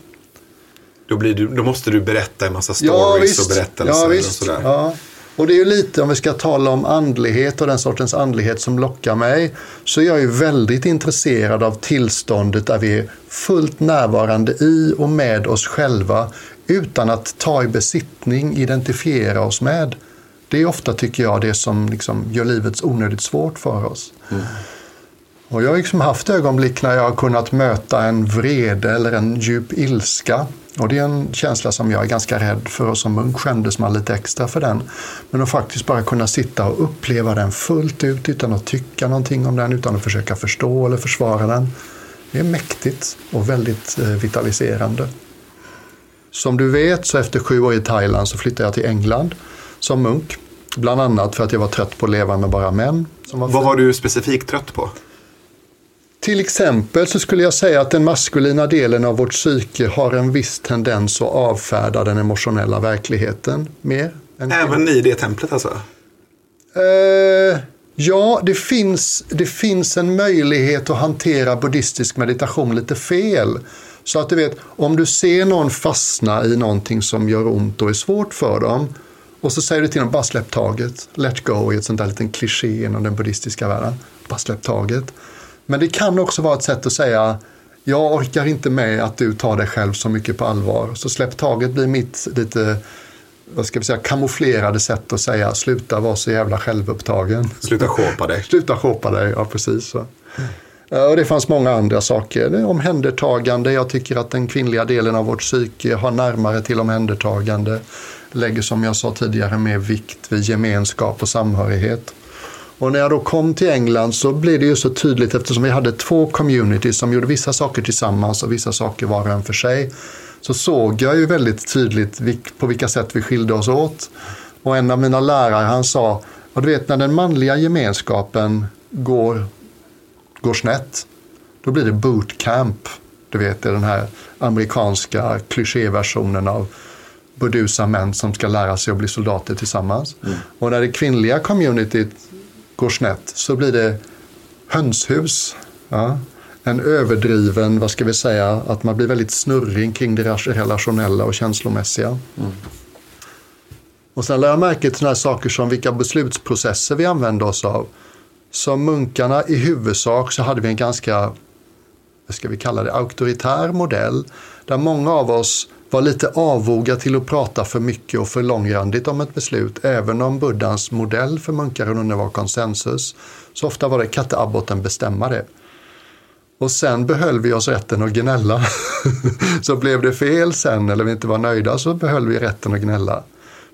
Då, du, då måste du berätta en massa stories och berättelser ja, och sådär. Ja. Och det är ju lite, om vi ska tala om andlighet och den sortens andlighet som lockar mig, så är jag ju väldigt intresserad av tillståndet där vi är fullt närvarande i och med oss själva utan att ta i besittning, identifiera oss med. Det är ofta, tycker jag, det som liksom gör livet onödigt svårt för oss. Mm. Och jag har liksom haft ögonblick när jag har kunnat möta en vrede eller en djup ilska. Och det är en känsla som jag är ganska rädd för och som munk skämdes man lite extra för den. Men att faktiskt bara kunna sitta och uppleva den fullt ut utan att tycka någonting om den, utan att försöka förstå eller försvara den. Det är mäktigt och väldigt eh, vitaliserande. Som du vet så efter sju år i Thailand så flyttade jag till England som munk. Bland annat för att jag var trött på att leva med bara män. Vad var du specifikt trött på? Till exempel så skulle jag säga att den maskulina delen av vårt psyke har en viss tendens att avfärda den emotionella verkligheten mer. Även i det templet alltså? Eh, ja, det finns, det finns en möjlighet att hantera buddhistisk meditation lite fel. Så att du vet, om du ser någon fastna i någonting som gör ont och är svårt för dem och så säger du till dem, bara släpp taget, let go i ett sånt där liten kliché inom den buddhistiska världen. Bara släpp taget. Men det kan också vara ett sätt att säga, jag orkar inte med att du tar dig själv så mycket på allvar. Så släpp taget blir mitt lite vad ska vi säga, kamouflerade sätt att säga sluta vara så jävla självupptagen. Sluta shoppa dig. Sluta shoppa dig, ja precis. Så. Ja, Och det fanns många andra saker. Omhändertagande. Jag tycker att den kvinnliga delen av vårt psyke har närmare till omhändertagande. Lägger som jag sa tidigare mer vikt vid gemenskap och samhörighet. Och när jag då kom till England så blev det ju så tydligt eftersom vi hade två communities som gjorde vissa saker tillsammans och vissa saker var och en för sig. Så såg jag ju väldigt tydligt på vilka sätt vi skilde oss åt. Och en av mina lärare han sa, och du vet när den manliga gemenskapen går, går snett, då blir det bootcamp. Du vet, det är den här amerikanska klichéversionen av burdusa män som ska lära sig att bli soldater tillsammans. Och när det kvinnliga communityt går snett så blir det hönshus. Ja. En överdriven, vad ska vi säga, att man blir väldigt snurrig kring det relationella och känslomässiga. Och sen lär jag märke till sådana här saker som vilka beslutsprocesser vi använder oss av. Som munkarna i huvudsak så hade vi en ganska, vad ska vi kalla det, auktoritär modell. Där många av oss var lite avoga till att prata för mycket och för långrandigt om ett beslut. Även om buddhans modell för munkar och nunnor var konsensus. Så ofta var det katte abboten bestämma det. Och sen behöll vi oss rätten att gnälla. så blev det fel sen eller vi inte var nöjda så behöll vi rätten att gnälla.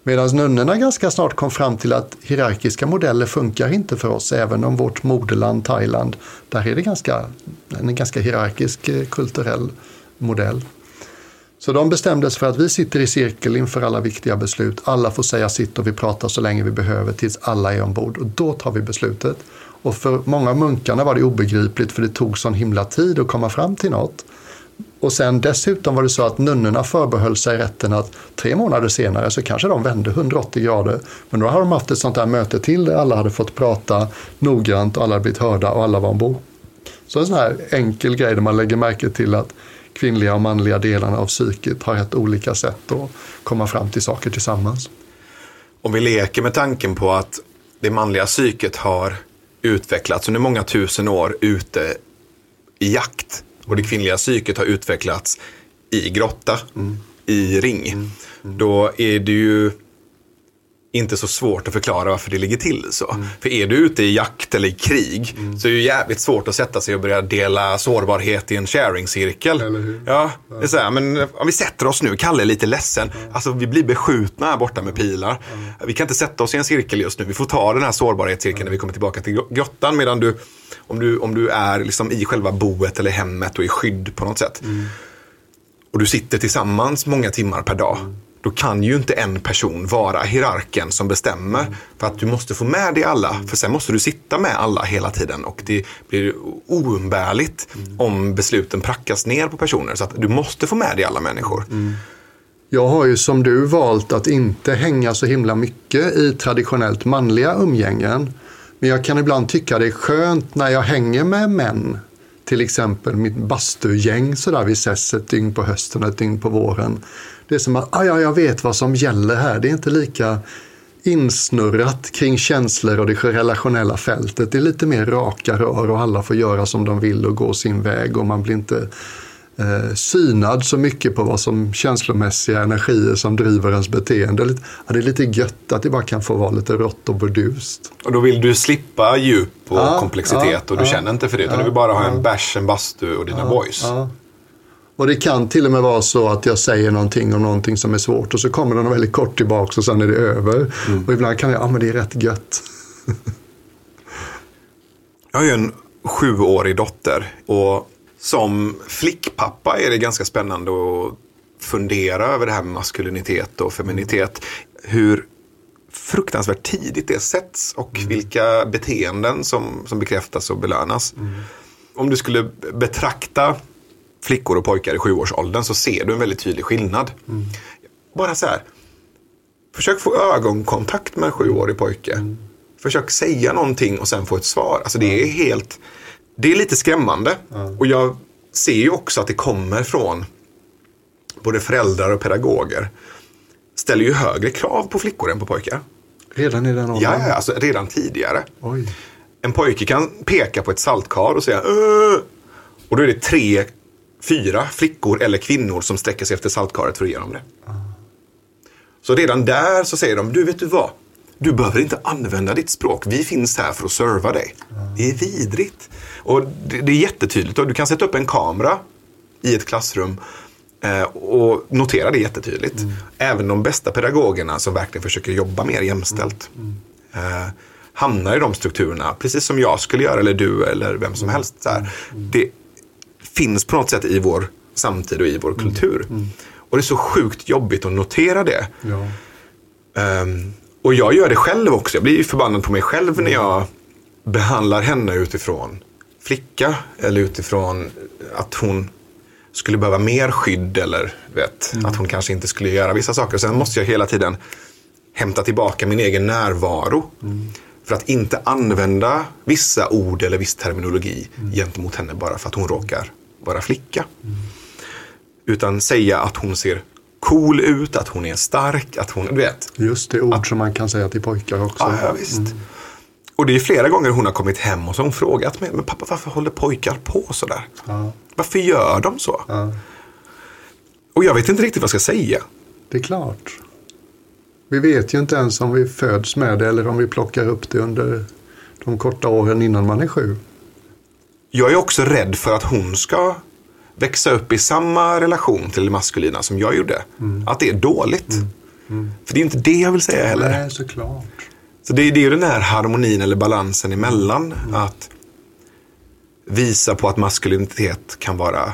Medan nunnorna ganska snart kom fram till att hierarkiska modeller funkar inte för oss, även om vårt moderland Thailand, där är det ganska, en ganska hierarkisk eh, kulturell modell. Så de bestämde sig för att vi sitter i cirkel inför alla viktiga beslut. Alla får säga sitt och vi pratar så länge vi behöver tills alla är ombord. Och då tar vi beslutet. Och för många av munkarna var det obegripligt för det tog sån himla tid att komma fram till något. Och sen dessutom var det så att nunnorna förbehöll sig rätten att tre månader senare så kanske de vände 180 grader. Men då hade de haft ett sånt där möte till där alla hade fått prata noggrant och alla hade blivit hörda och alla var ombord. Så en sån här enkel grej där man lägger märke till att kvinnliga och manliga delarna av psyket har ett olika sätt att komma fram till saker tillsammans. Om vi leker med tanken på att det manliga psyket har utvecklats under många tusen år ute i jakt och det kvinnliga psyket har utvecklats i grotta, i ring. Då är det ju inte så svårt att förklara varför det ligger till så. Mm. För är du ute i jakt eller i krig mm. så är det ju jävligt svårt att sätta sig och börja dela sårbarhet i en sharing-cirkel. Ja, det är så här, men om vi sätter oss nu, Kalle är lite ledsen. Alltså vi blir beskjutna här borta med pilar. Vi kan inte sätta oss i en cirkel just nu. Vi får ta den här sårbarhetscirkeln när vi kommer tillbaka till grottan. Medan du, om du, om du är liksom i själva boet eller hemmet och i skydd på något sätt. Mm. Och du sitter tillsammans många timmar per dag mm då kan ju inte en person vara hierarken som bestämmer. Mm. För att du måste få med dig alla. För sen måste du sitta med alla hela tiden. Och det blir oumbärligt mm. om besluten prackas ner på personer. Så att du måste få med dig alla människor. Mm. Jag har ju som du valt att inte hänga så himla mycket i traditionellt manliga umgängen. Men jag kan ibland tycka det är skönt när jag hänger med män. Till exempel mitt bastugäng sådär, vi ses ett dygn på hösten och ett dygn på våren. Det är som att ah, ja, jag vet vad som gäller här. Det är inte lika insnurrat kring känslor och det relationella fältet. Det är lite mer raka rör och alla får göra som de vill och gå sin väg och man blir inte eh, synad så mycket på vad som känslomässiga energier som driver ens beteende. Ja, det är lite gött att det bara kan få vara lite rått och burdust. Och då vill du slippa djup och ja, komplexitet ja, och du känner inte för det utan du vill bara ha en bärs, en bastu och dina boys. Och det kan till och med vara så att jag säger någonting om någonting som är svårt och så kommer den väldigt kort tillbaka och sen är det över. Mm. Och ibland kan jag, ja men det är rätt gött. jag har ju en sjuårig dotter och som flickpappa är det ganska spännande att fundera över det här med maskulinitet och feminitet. Hur fruktansvärt tidigt det sätts och mm. vilka beteenden som, som bekräftas och belönas. Mm. Om du skulle betrakta flickor och pojkar i sjuårsåldern så ser du en väldigt tydlig skillnad. Mm. Bara så här, försök få ögonkontakt med en sjuårig pojke. Mm. Försök säga någonting och sen få ett svar. Alltså det är helt, det är lite skrämmande. Mm. Och jag ser ju också att det kommer från både föräldrar och pedagoger. Ställer ju högre krav på flickor än på pojkar. Redan i den åldern? Ja, alltså redan tidigare. Oj. En pojke kan peka på ett saltkar och säga Åh! Och då är det tre fyra flickor eller kvinnor som sträcker sig efter saltkaret för att ge dem det. Så redan där så säger de, du vet du vad? Du behöver inte använda ditt språk. Vi finns här för att serva dig. Det är vidrigt. Och det, det är jättetydligt. Och du kan sätta upp en kamera i ett klassrum eh, och notera det jättetydligt. Mm. Även de bästa pedagogerna som verkligen försöker jobba mer jämställt mm. eh, hamnar i de strukturerna. Precis som jag skulle göra, eller du, eller vem som helst. Så mm. Det, finns på något sätt i vår samtid och i vår kultur. Mm. Och det är så sjukt jobbigt att notera det. Ja. Um, och jag gör det själv också. Jag blir förbannad på mig själv när jag behandlar henne utifrån flicka eller utifrån att hon skulle behöva mer skydd eller vet, mm. att hon kanske inte skulle göra vissa saker. Sen måste jag hela tiden hämta tillbaka min egen närvaro. Mm. För att inte använda vissa ord eller viss terminologi mm. gentemot henne bara för att hon råkar vara flicka. Mm. Utan säga att hon ser cool ut, att hon är stark, att hon, du vet. Just det, ord att, som man kan säga till pojkar också. Ja, ja visst. Mm. Och det är flera gånger hon har kommit hem och så har hon frågat mig, men pappa varför håller pojkar på sådär? Ja. Varför gör de så? Ja. Och jag vet inte riktigt vad jag ska säga. Det är klart. Vi vet ju inte ens om vi föds med det eller om vi plockar upp det under de korta åren innan man är sju. Jag är också rädd för att hon ska växa upp i samma relation till det maskulina som jag gjorde. Mm. Att det är dåligt. Mm. Mm. För det är inte det jag vill säga heller. Nej, såklart. Så det, det är ju den här harmonin eller balansen emellan. Mm. Att visa på att maskulinitet kan vara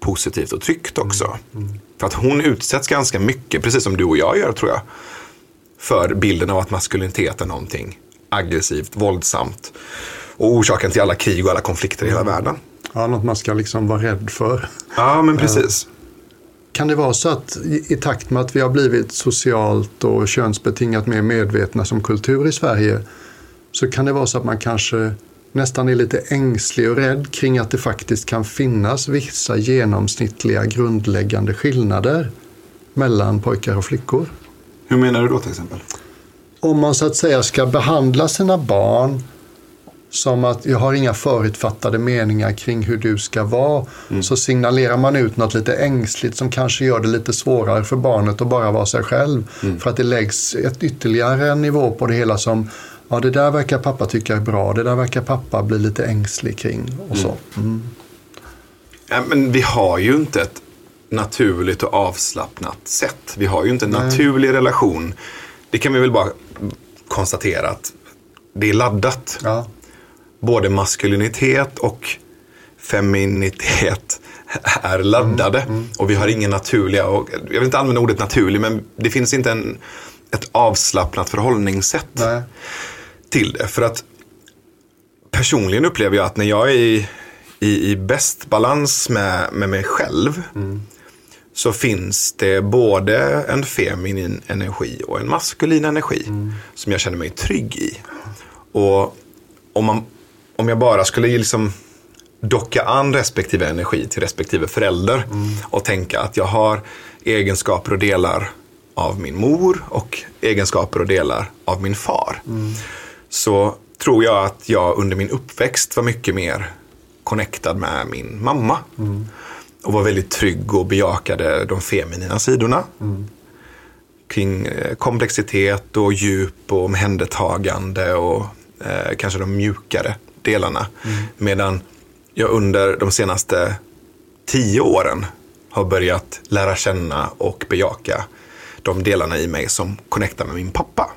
positivt och tryggt också. Mm. Mm. För att hon utsätts ganska mycket, precis som du och jag gör tror jag, för bilden av att maskulinitet är någonting aggressivt, våldsamt och orsaken till alla krig och alla konflikter i hela mm. världen. Ja, något man ska liksom vara rädd för. Ja, men precis. Kan det vara så att i, takt med att vi har blivit socialt och könsbetingat mer medvetna som kultur i Sverige så kan det vara så att man kanske nästan är lite ängslig och rädd kring att det faktiskt kan finnas vissa genomsnittliga grundläggande skillnader mellan pojkar och flickor. Hur menar du då till exempel? Om man så att säga ska behandla sina barn som att jag har inga förutfattade meningar kring hur du ska vara. Mm. Så signalerar man ut något lite ängsligt som kanske gör det lite svårare för barnet att bara vara sig själv. Mm. För att det läggs ett ytterligare nivå på det hela som Ja, det där verkar pappa tycka är bra. Det där verkar pappa bli lite ängslig kring. Och så. Mm. Ja, men vi har ju inte ett naturligt och avslappnat sätt. Vi har ju inte en Nej. naturlig relation. Det kan vi väl bara konstatera att det är laddat. Ja. Både maskulinitet och feminitet är laddade. Mm, mm. Och vi har ingen naturliga, och jag vill inte använda ordet naturlig, men det finns inte en, ett avslappnat förhållningssätt Nej. till det. För att personligen upplever jag att när jag är i, i, i bäst balans med, med mig själv mm. så finns det både en feminin energi och en maskulin energi mm. som jag känner mig trygg i. Och om, man, om jag bara skulle liksom docka an respektive energi till respektive förälder mm. och tänka att jag har egenskaper och delar av min mor och egenskaper och delar av min far. Mm. Så tror jag att jag under min uppväxt var mycket mer connectad med min mamma. Mm. Och var väldigt trygg och bejakade de feminina sidorna. Mm. Kring eh, komplexitet och djup och omhändertagande och eh, kanske de mjukare delarna. Mm. Medan jag under de senaste tio åren har börjat lära känna och bejaka de delarna i mig som connectar med min pappa.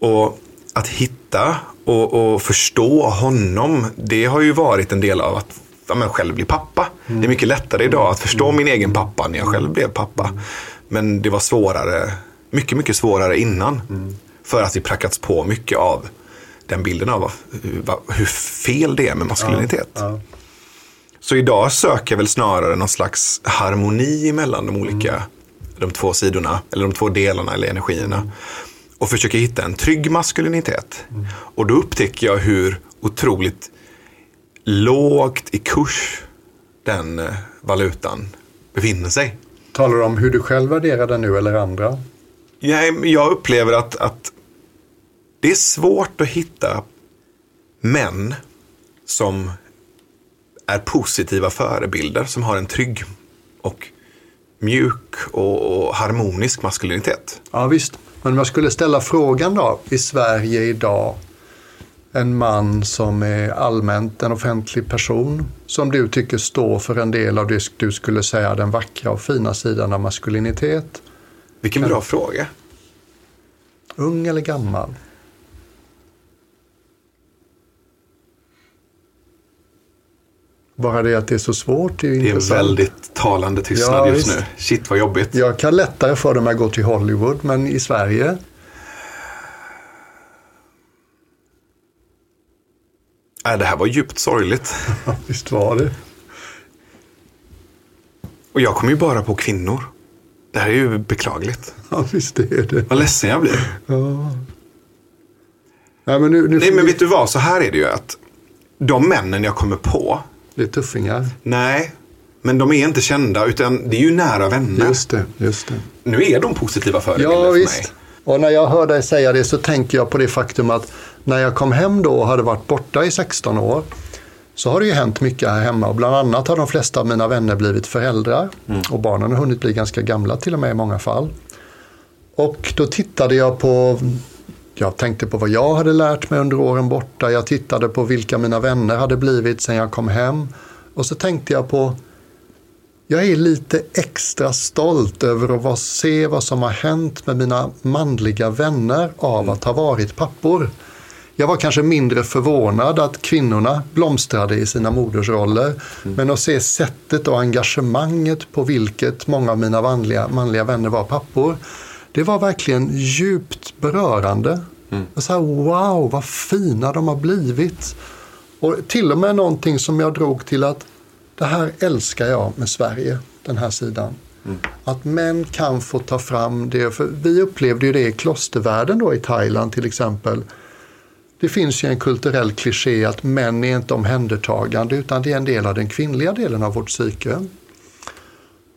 Och att hitta och, och förstå honom, det har ju varit en del av att ja, men själv bli pappa. Mm. Det är mycket lättare idag att förstå min egen pappa när jag själv blev pappa. Men det var svårare, mycket, mycket svårare innan. Mm. För att vi prackats på mycket av den bilden av hur fel det är med maskulinitet. Ja, ja. Så idag söker jag väl snarare någon slags harmoni mellan de olika, mm. de två sidorna, eller de två delarna eller energierna. Mm. Och försöker hitta en trygg maskulinitet. Mm. Och då upptäcker jag hur otroligt lågt i kurs den eh, valutan befinner sig. Talar du om hur du själv värderar den nu eller andra? Jag, jag upplever att, att det är svårt att hitta män som är positiva förebilder, som har en trygg och mjuk och, och harmonisk maskulinitet. Ja visst, men om jag skulle ställa frågan då, i Sverige idag, en man som är allmänt en offentlig person som du tycker står för en del av det du skulle säga den vackra och fina sidan av maskulinitet. Vilken bra fråga. Ung eller gammal? Bara det att det är så svårt är Det är en väldigt talande tystnad ja, just visst. nu. Shit vad jobbigt. Jag kan lättare för om jag går till Hollywood, men i Sverige? Äh, det här var djupt sorgligt. visst var det. Och jag kommer ju bara på kvinnor. Det här är ju beklagligt. Ja, visst är det. Vad ledsen jag blir. Ja. Nej, men, nu, nu Nej, men vet du vad? Så här är det ju att de männen jag kommer på det är tuffingar. Nej, men de är inte kända utan det är ju nära vänner. Just det, just det. Nu är de positiva förebilder ja, för visst. mig. Och när jag hör dig säga det så tänker jag på det faktum att när jag kom hem då och hade varit borta i 16 år så har det ju hänt mycket här hemma och bland annat har de flesta av mina vänner blivit föräldrar mm. och barnen har hunnit bli ganska gamla till och med i många fall. Och då tittade jag på jag tänkte på vad jag hade lärt mig under åren borta. Jag tittade på vilka mina vänner hade blivit sen jag kom hem. Och så tänkte jag på, jag är lite extra stolt över att se vad som har hänt med mina manliga vänner av att ha varit pappor. Jag var kanske mindre förvånad att kvinnorna blomstrade i sina modersroller. Mm. Men att se sättet och engagemanget på vilket många av mina manliga, manliga vänner var pappor det var verkligen djupt berörande. Mm. Jag sa, wow, vad fina de har blivit. Och till och med någonting som jag drog till att det här älskar jag med Sverige, den här sidan. Mm. Att män kan få ta fram det. För vi upplevde ju det i klostervärlden då i Thailand till exempel. Det finns ju en kulturell kliché att män är inte omhändertagande utan det är en del av den kvinnliga delen av vårt psyke.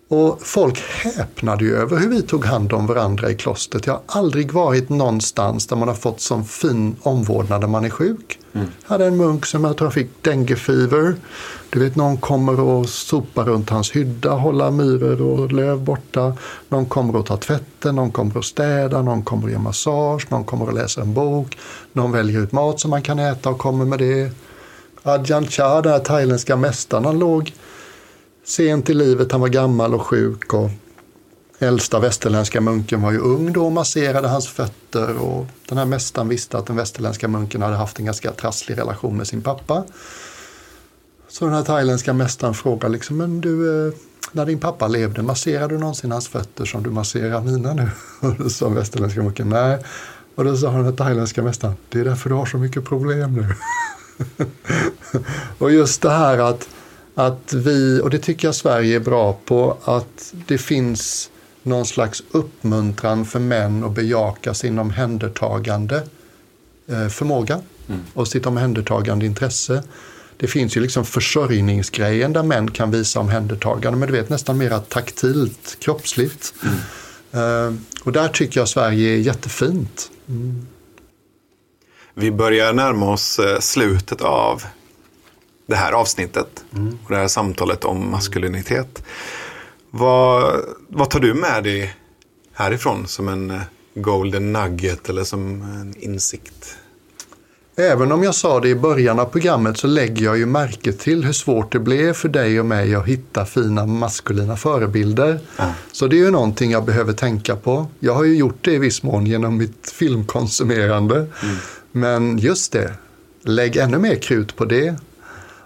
Och folk häpnade ju över hur vi tog hand om varandra i klostret. Jag har aldrig varit någonstans där man har fått sån fin omvårdnad när man är sjuk. Mm. Jag hade en munk som jag tror fick denguefever. Du vet, någon kommer och sopar runt hans hydda, håller myror och löv borta. Någon kommer och tar tvätten, någon kommer och städar, någon kommer och ger massage, någon kommer och läser en bok. Någon väljer ut mat som man kan äta och kommer med det. Adjan Cha, den här thailändska mästaren, han låg sent i livet, han var gammal och sjuk. Och äldsta västerländska munken var ju ung då och masserade hans fötter. Och den här mästaren visste att den västerländska munken hade haft en ganska trasslig relation med sin pappa. Så den här thailändska mästaren frågade liksom, men du, eh, när din pappa levde, masserade du någonsin hans fötter som du masserar mina nu? Och då sa västerländska munken, nej. Och då sa den här thailändska mästaren, det är därför du har så mycket problem nu. och just det här att, att vi, och det tycker jag Sverige är bra på, att det finns någon slags uppmuntran för män att bejaka sin omhändertagande eh, förmåga mm. och sitt omhändertagande intresse. Det finns ju liksom försörjningsgrejen där män kan visa omhändertagande, men du vet nästan mer taktilt, kroppsligt. Mm. Uh, och där tycker jag Sverige är jättefint. Mm. Vi börjar närma oss eh, slutet av det här avsnittet mm. och det här samtalet om maskulinitet. Vad, vad tar du med dig härifrån som en eh, golden nugget eller som en insikt? Även om jag sa det i början av programmet så lägger jag ju märke till hur svårt det blev för dig och mig att hitta fina maskulina förebilder. Mm. Så det är ju någonting jag behöver tänka på. Jag har ju gjort det i viss mån genom mitt filmkonsumerande. Mm. Men just det, lägg ännu mer krut på det.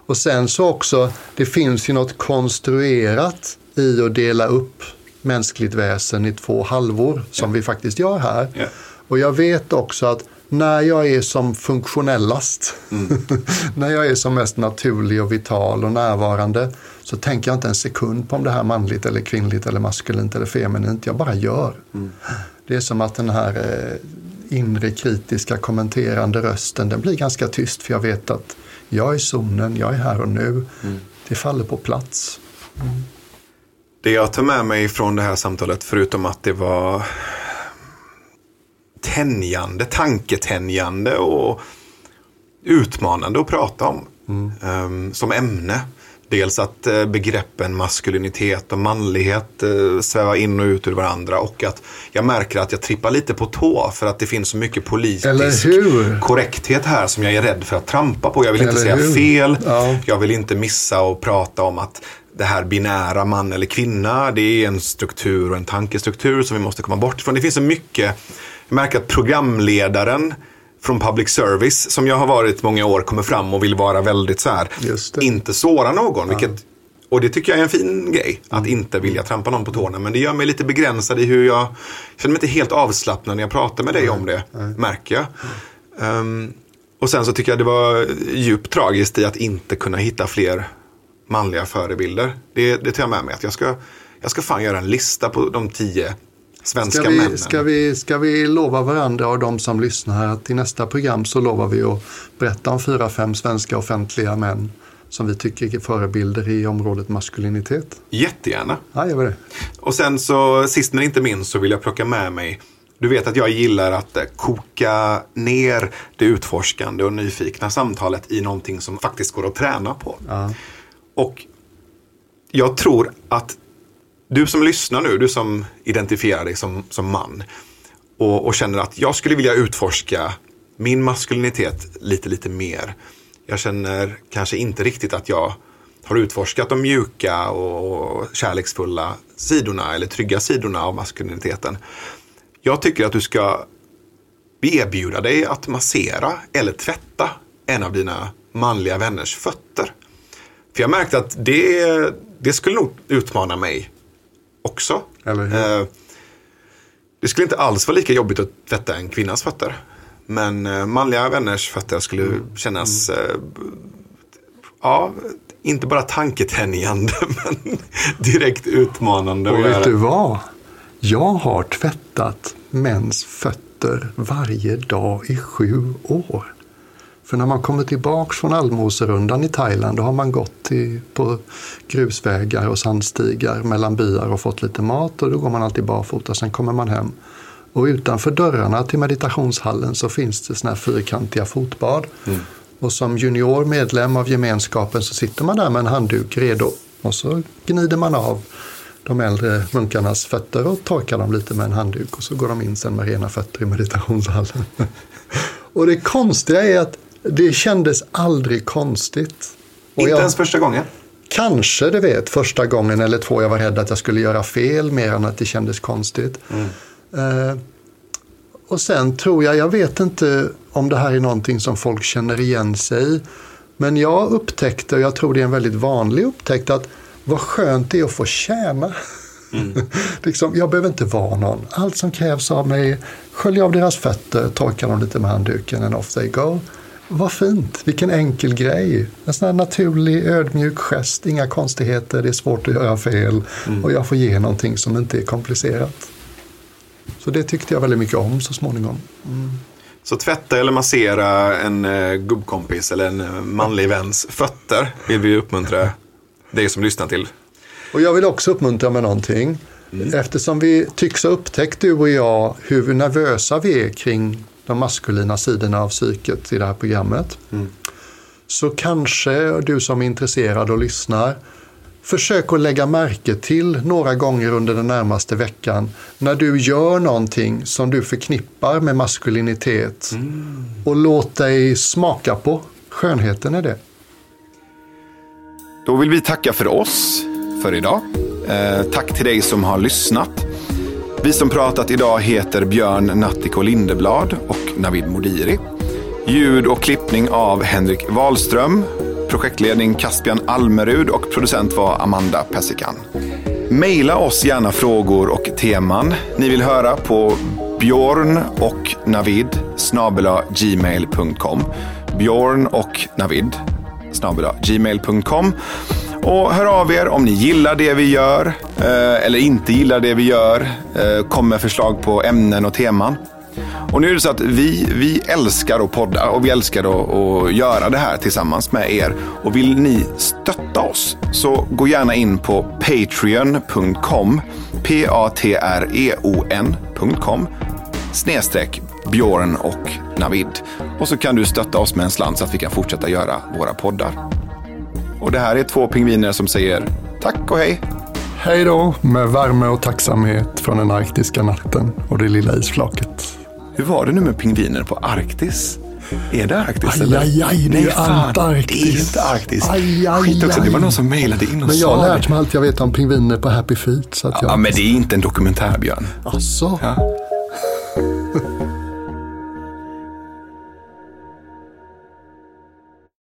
Och sen så också, det finns ju något konstruerat i att dela upp mänskligt väsen i två halvor som yeah. vi faktiskt gör här. Yeah. Och jag vet också att när jag är som funktionellast, mm. när jag är som mest naturlig och vital och närvarande så tänker jag inte en sekund på om det här är manligt eller kvinnligt eller maskulint eller feminint. Jag bara gör. Mm. Det är som att den här eh, inre kritiska kommenterande rösten den blir ganska tyst för jag vet att jag är zonen, jag är här och nu. Mm. Det faller på plats. Mm. Det jag tar med mig från det här samtalet, förutom att det var tänjande, tanketänjande och utmanande att prata om mm. um, som ämne. Dels att uh, begreppen maskulinitet och manlighet uh, svävar in och ut ur varandra och att jag märker att jag trippar lite på tå för att det finns så mycket politisk korrekthet här som jag är rädd för att trampa på. Jag vill inte säga fel, ja. jag vill inte missa och prata om att det här binära man eller kvinna, det är en struktur och en tankestruktur som vi måste komma bort ifrån. Det finns så mycket jag märker att programledaren från public service som jag har varit många år kommer fram och vill vara väldigt så här, inte såra någon. Ja. Vilket, och det tycker jag är en fin grej, att mm. inte vilja trampa någon på tårna. Men det gör mig lite begränsad i hur jag känner mig inte helt avslappnad när jag pratar med dig om det, Nej. märker jag. Um, och sen så tycker jag det var djupt tragiskt i att inte kunna hitta fler manliga förebilder. Det, det tar jag med mig. Att jag ska, jag ska fan göra en lista på de tio svenska ska vi, männen. Ska vi, ska vi lova varandra och de som lyssnar här att i nästa program så lovar vi att berätta om fyra, fem svenska offentliga män som vi tycker är förebilder i området maskulinitet? Jättegärna. Ja, gör det. Och sen så sist men inte minst så vill jag plocka med mig du vet att jag gillar att eh, koka ner det utforskande och nyfikna samtalet i någonting som faktiskt går att träna på. Ja. Och jag tror att du som lyssnar nu, du som identifierar dig som, som man och, och, känner att jag skulle vilja utforska min maskulinitet lite, lite mer. Jag känner kanske inte riktigt att jag har utforskat de mjuka och kärleksfulla sidorna eller trygga sidorna av maskuliniteten. Jag tycker att du ska erbjuda dig att massera eller tvätta en av dina manliga vänners fötter. För jag märkte att det, det skulle nog utmana mig också. Eh, det skulle inte alls vara lika jobbigt att tvätta en kvinnas fötter. Men eh, manliga vänners fötter skulle mm. kännas, mm. Eh, ja, inte bara tanketänjande men direkt utmanande. Och vet du vad? Jag har tvättat mäns fötter varje dag i sju år. För när man kommer tillbaks från allmoserundan i Thailand då har man gått till, på grusvägar och sandstigar mellan byar och fått lite mat och då går man alltid barfota. Sen kommer man hem. Och utanför dörrarna till meditationshallen så finns det såna här fyrkantiga fotbad. Mm. Och som junior medlem av gemenskapen så sitter man där med en handduk redo. Och så gnider man av de äldre munkarnas fötter och torkar dem lite med en handduk. Och så går de in sen med rena fötter i meditationshallen. och det konstiga är att det kändes aldrig konstigt. Och Inte jag, ens första gången? Kanske, du vet, första gången eller två jag var rädd att jag skulle göra fel mer än att det kändes konstigt. Mm. Uh, och sen tror jag, jag vet inte om det här är någonting som folk känner igen sig i. Men jag upptäckte, och jag tror det är en väldigt vanlig upptäckt, att vad skönt det är att få tjäna. Mm. liksom, jag behöver inte vara någon. Allt som krävs av mig, skölja av deras fötter, torka dem lite med handduken and off they go. Vad fint, vilken enkel grej. En sån här naturlig ödmjuk gest, inga konstigheter, det är svårt att göra fel mm. och jag får ge någonting som inte är komplicerat. Så det tyckte jag väldigt mycket om så småningom. Mm. Så tvätta eller massera en uh, gubbkompis eller en uh, manlig väns fötter vill vi uppmuntra dig som lyssnar till. Och jag vill också uppmuntra med någonting. Mm. Eftersom vi tycks ha upptäckt, du och jag, hur nervösa vi är kring de maskulina sidorna av psyket i det här programmet. Mm. Så kanske du som är intresserad och lyssnar Försök att lägga märke till några gånger under den närmaste veckan när du gör någonting som du förknippar med maskulinitet. Mm. Och låt dig smaka på skönheten i det. Då vill vi tacka för oss för idag. Eh, tack till dig som har lyssnat. Vi som pratat idag heter Björn Nattiko Lindeblad och Navid Modiri. Ljud och klippning av Henrik Wahlström projektledning Caspian Almerud och producent var Amanda Pessikan. Maila oss gärna frågor och teman ni vill höra på bjorn och navid gmail.com. Bjorn och navid gmail.com. Och hör av er om ni gillar det vi gör eh, eller inte gillar det vi gör. Eh, kom med förslag på ämnen och teman. Och nu är det så att vi, vi älskar att podda och vi älskar att, att göra det här tillsammans med er. Och vill ni stötta oss så gå gärna in på patreon.com p-a-t-r-e-o-n.com snedstreck Björn och Navid. Och så kan du stötta oss med en slant så att vi kan fortsätta göra våra poddar. Och det här är två pingviner som säger tack och hej. Hej då med värme och tacksamhet från den arktiska natten och det lilla isflaket. Hur var det nu med pingviner på Arktis? Är det Arktis? Aj, eller? aj, aj, det är Nej, Antarktis. Det är inte Arktis. Aj, aj, Skit också, det var någon som mejlade in och Men jag har lärt mig allt jag vet om pingviner på Happy Feet. Så att ja, jag... men det är inte en dokumentär, Björn. Asså? Ja.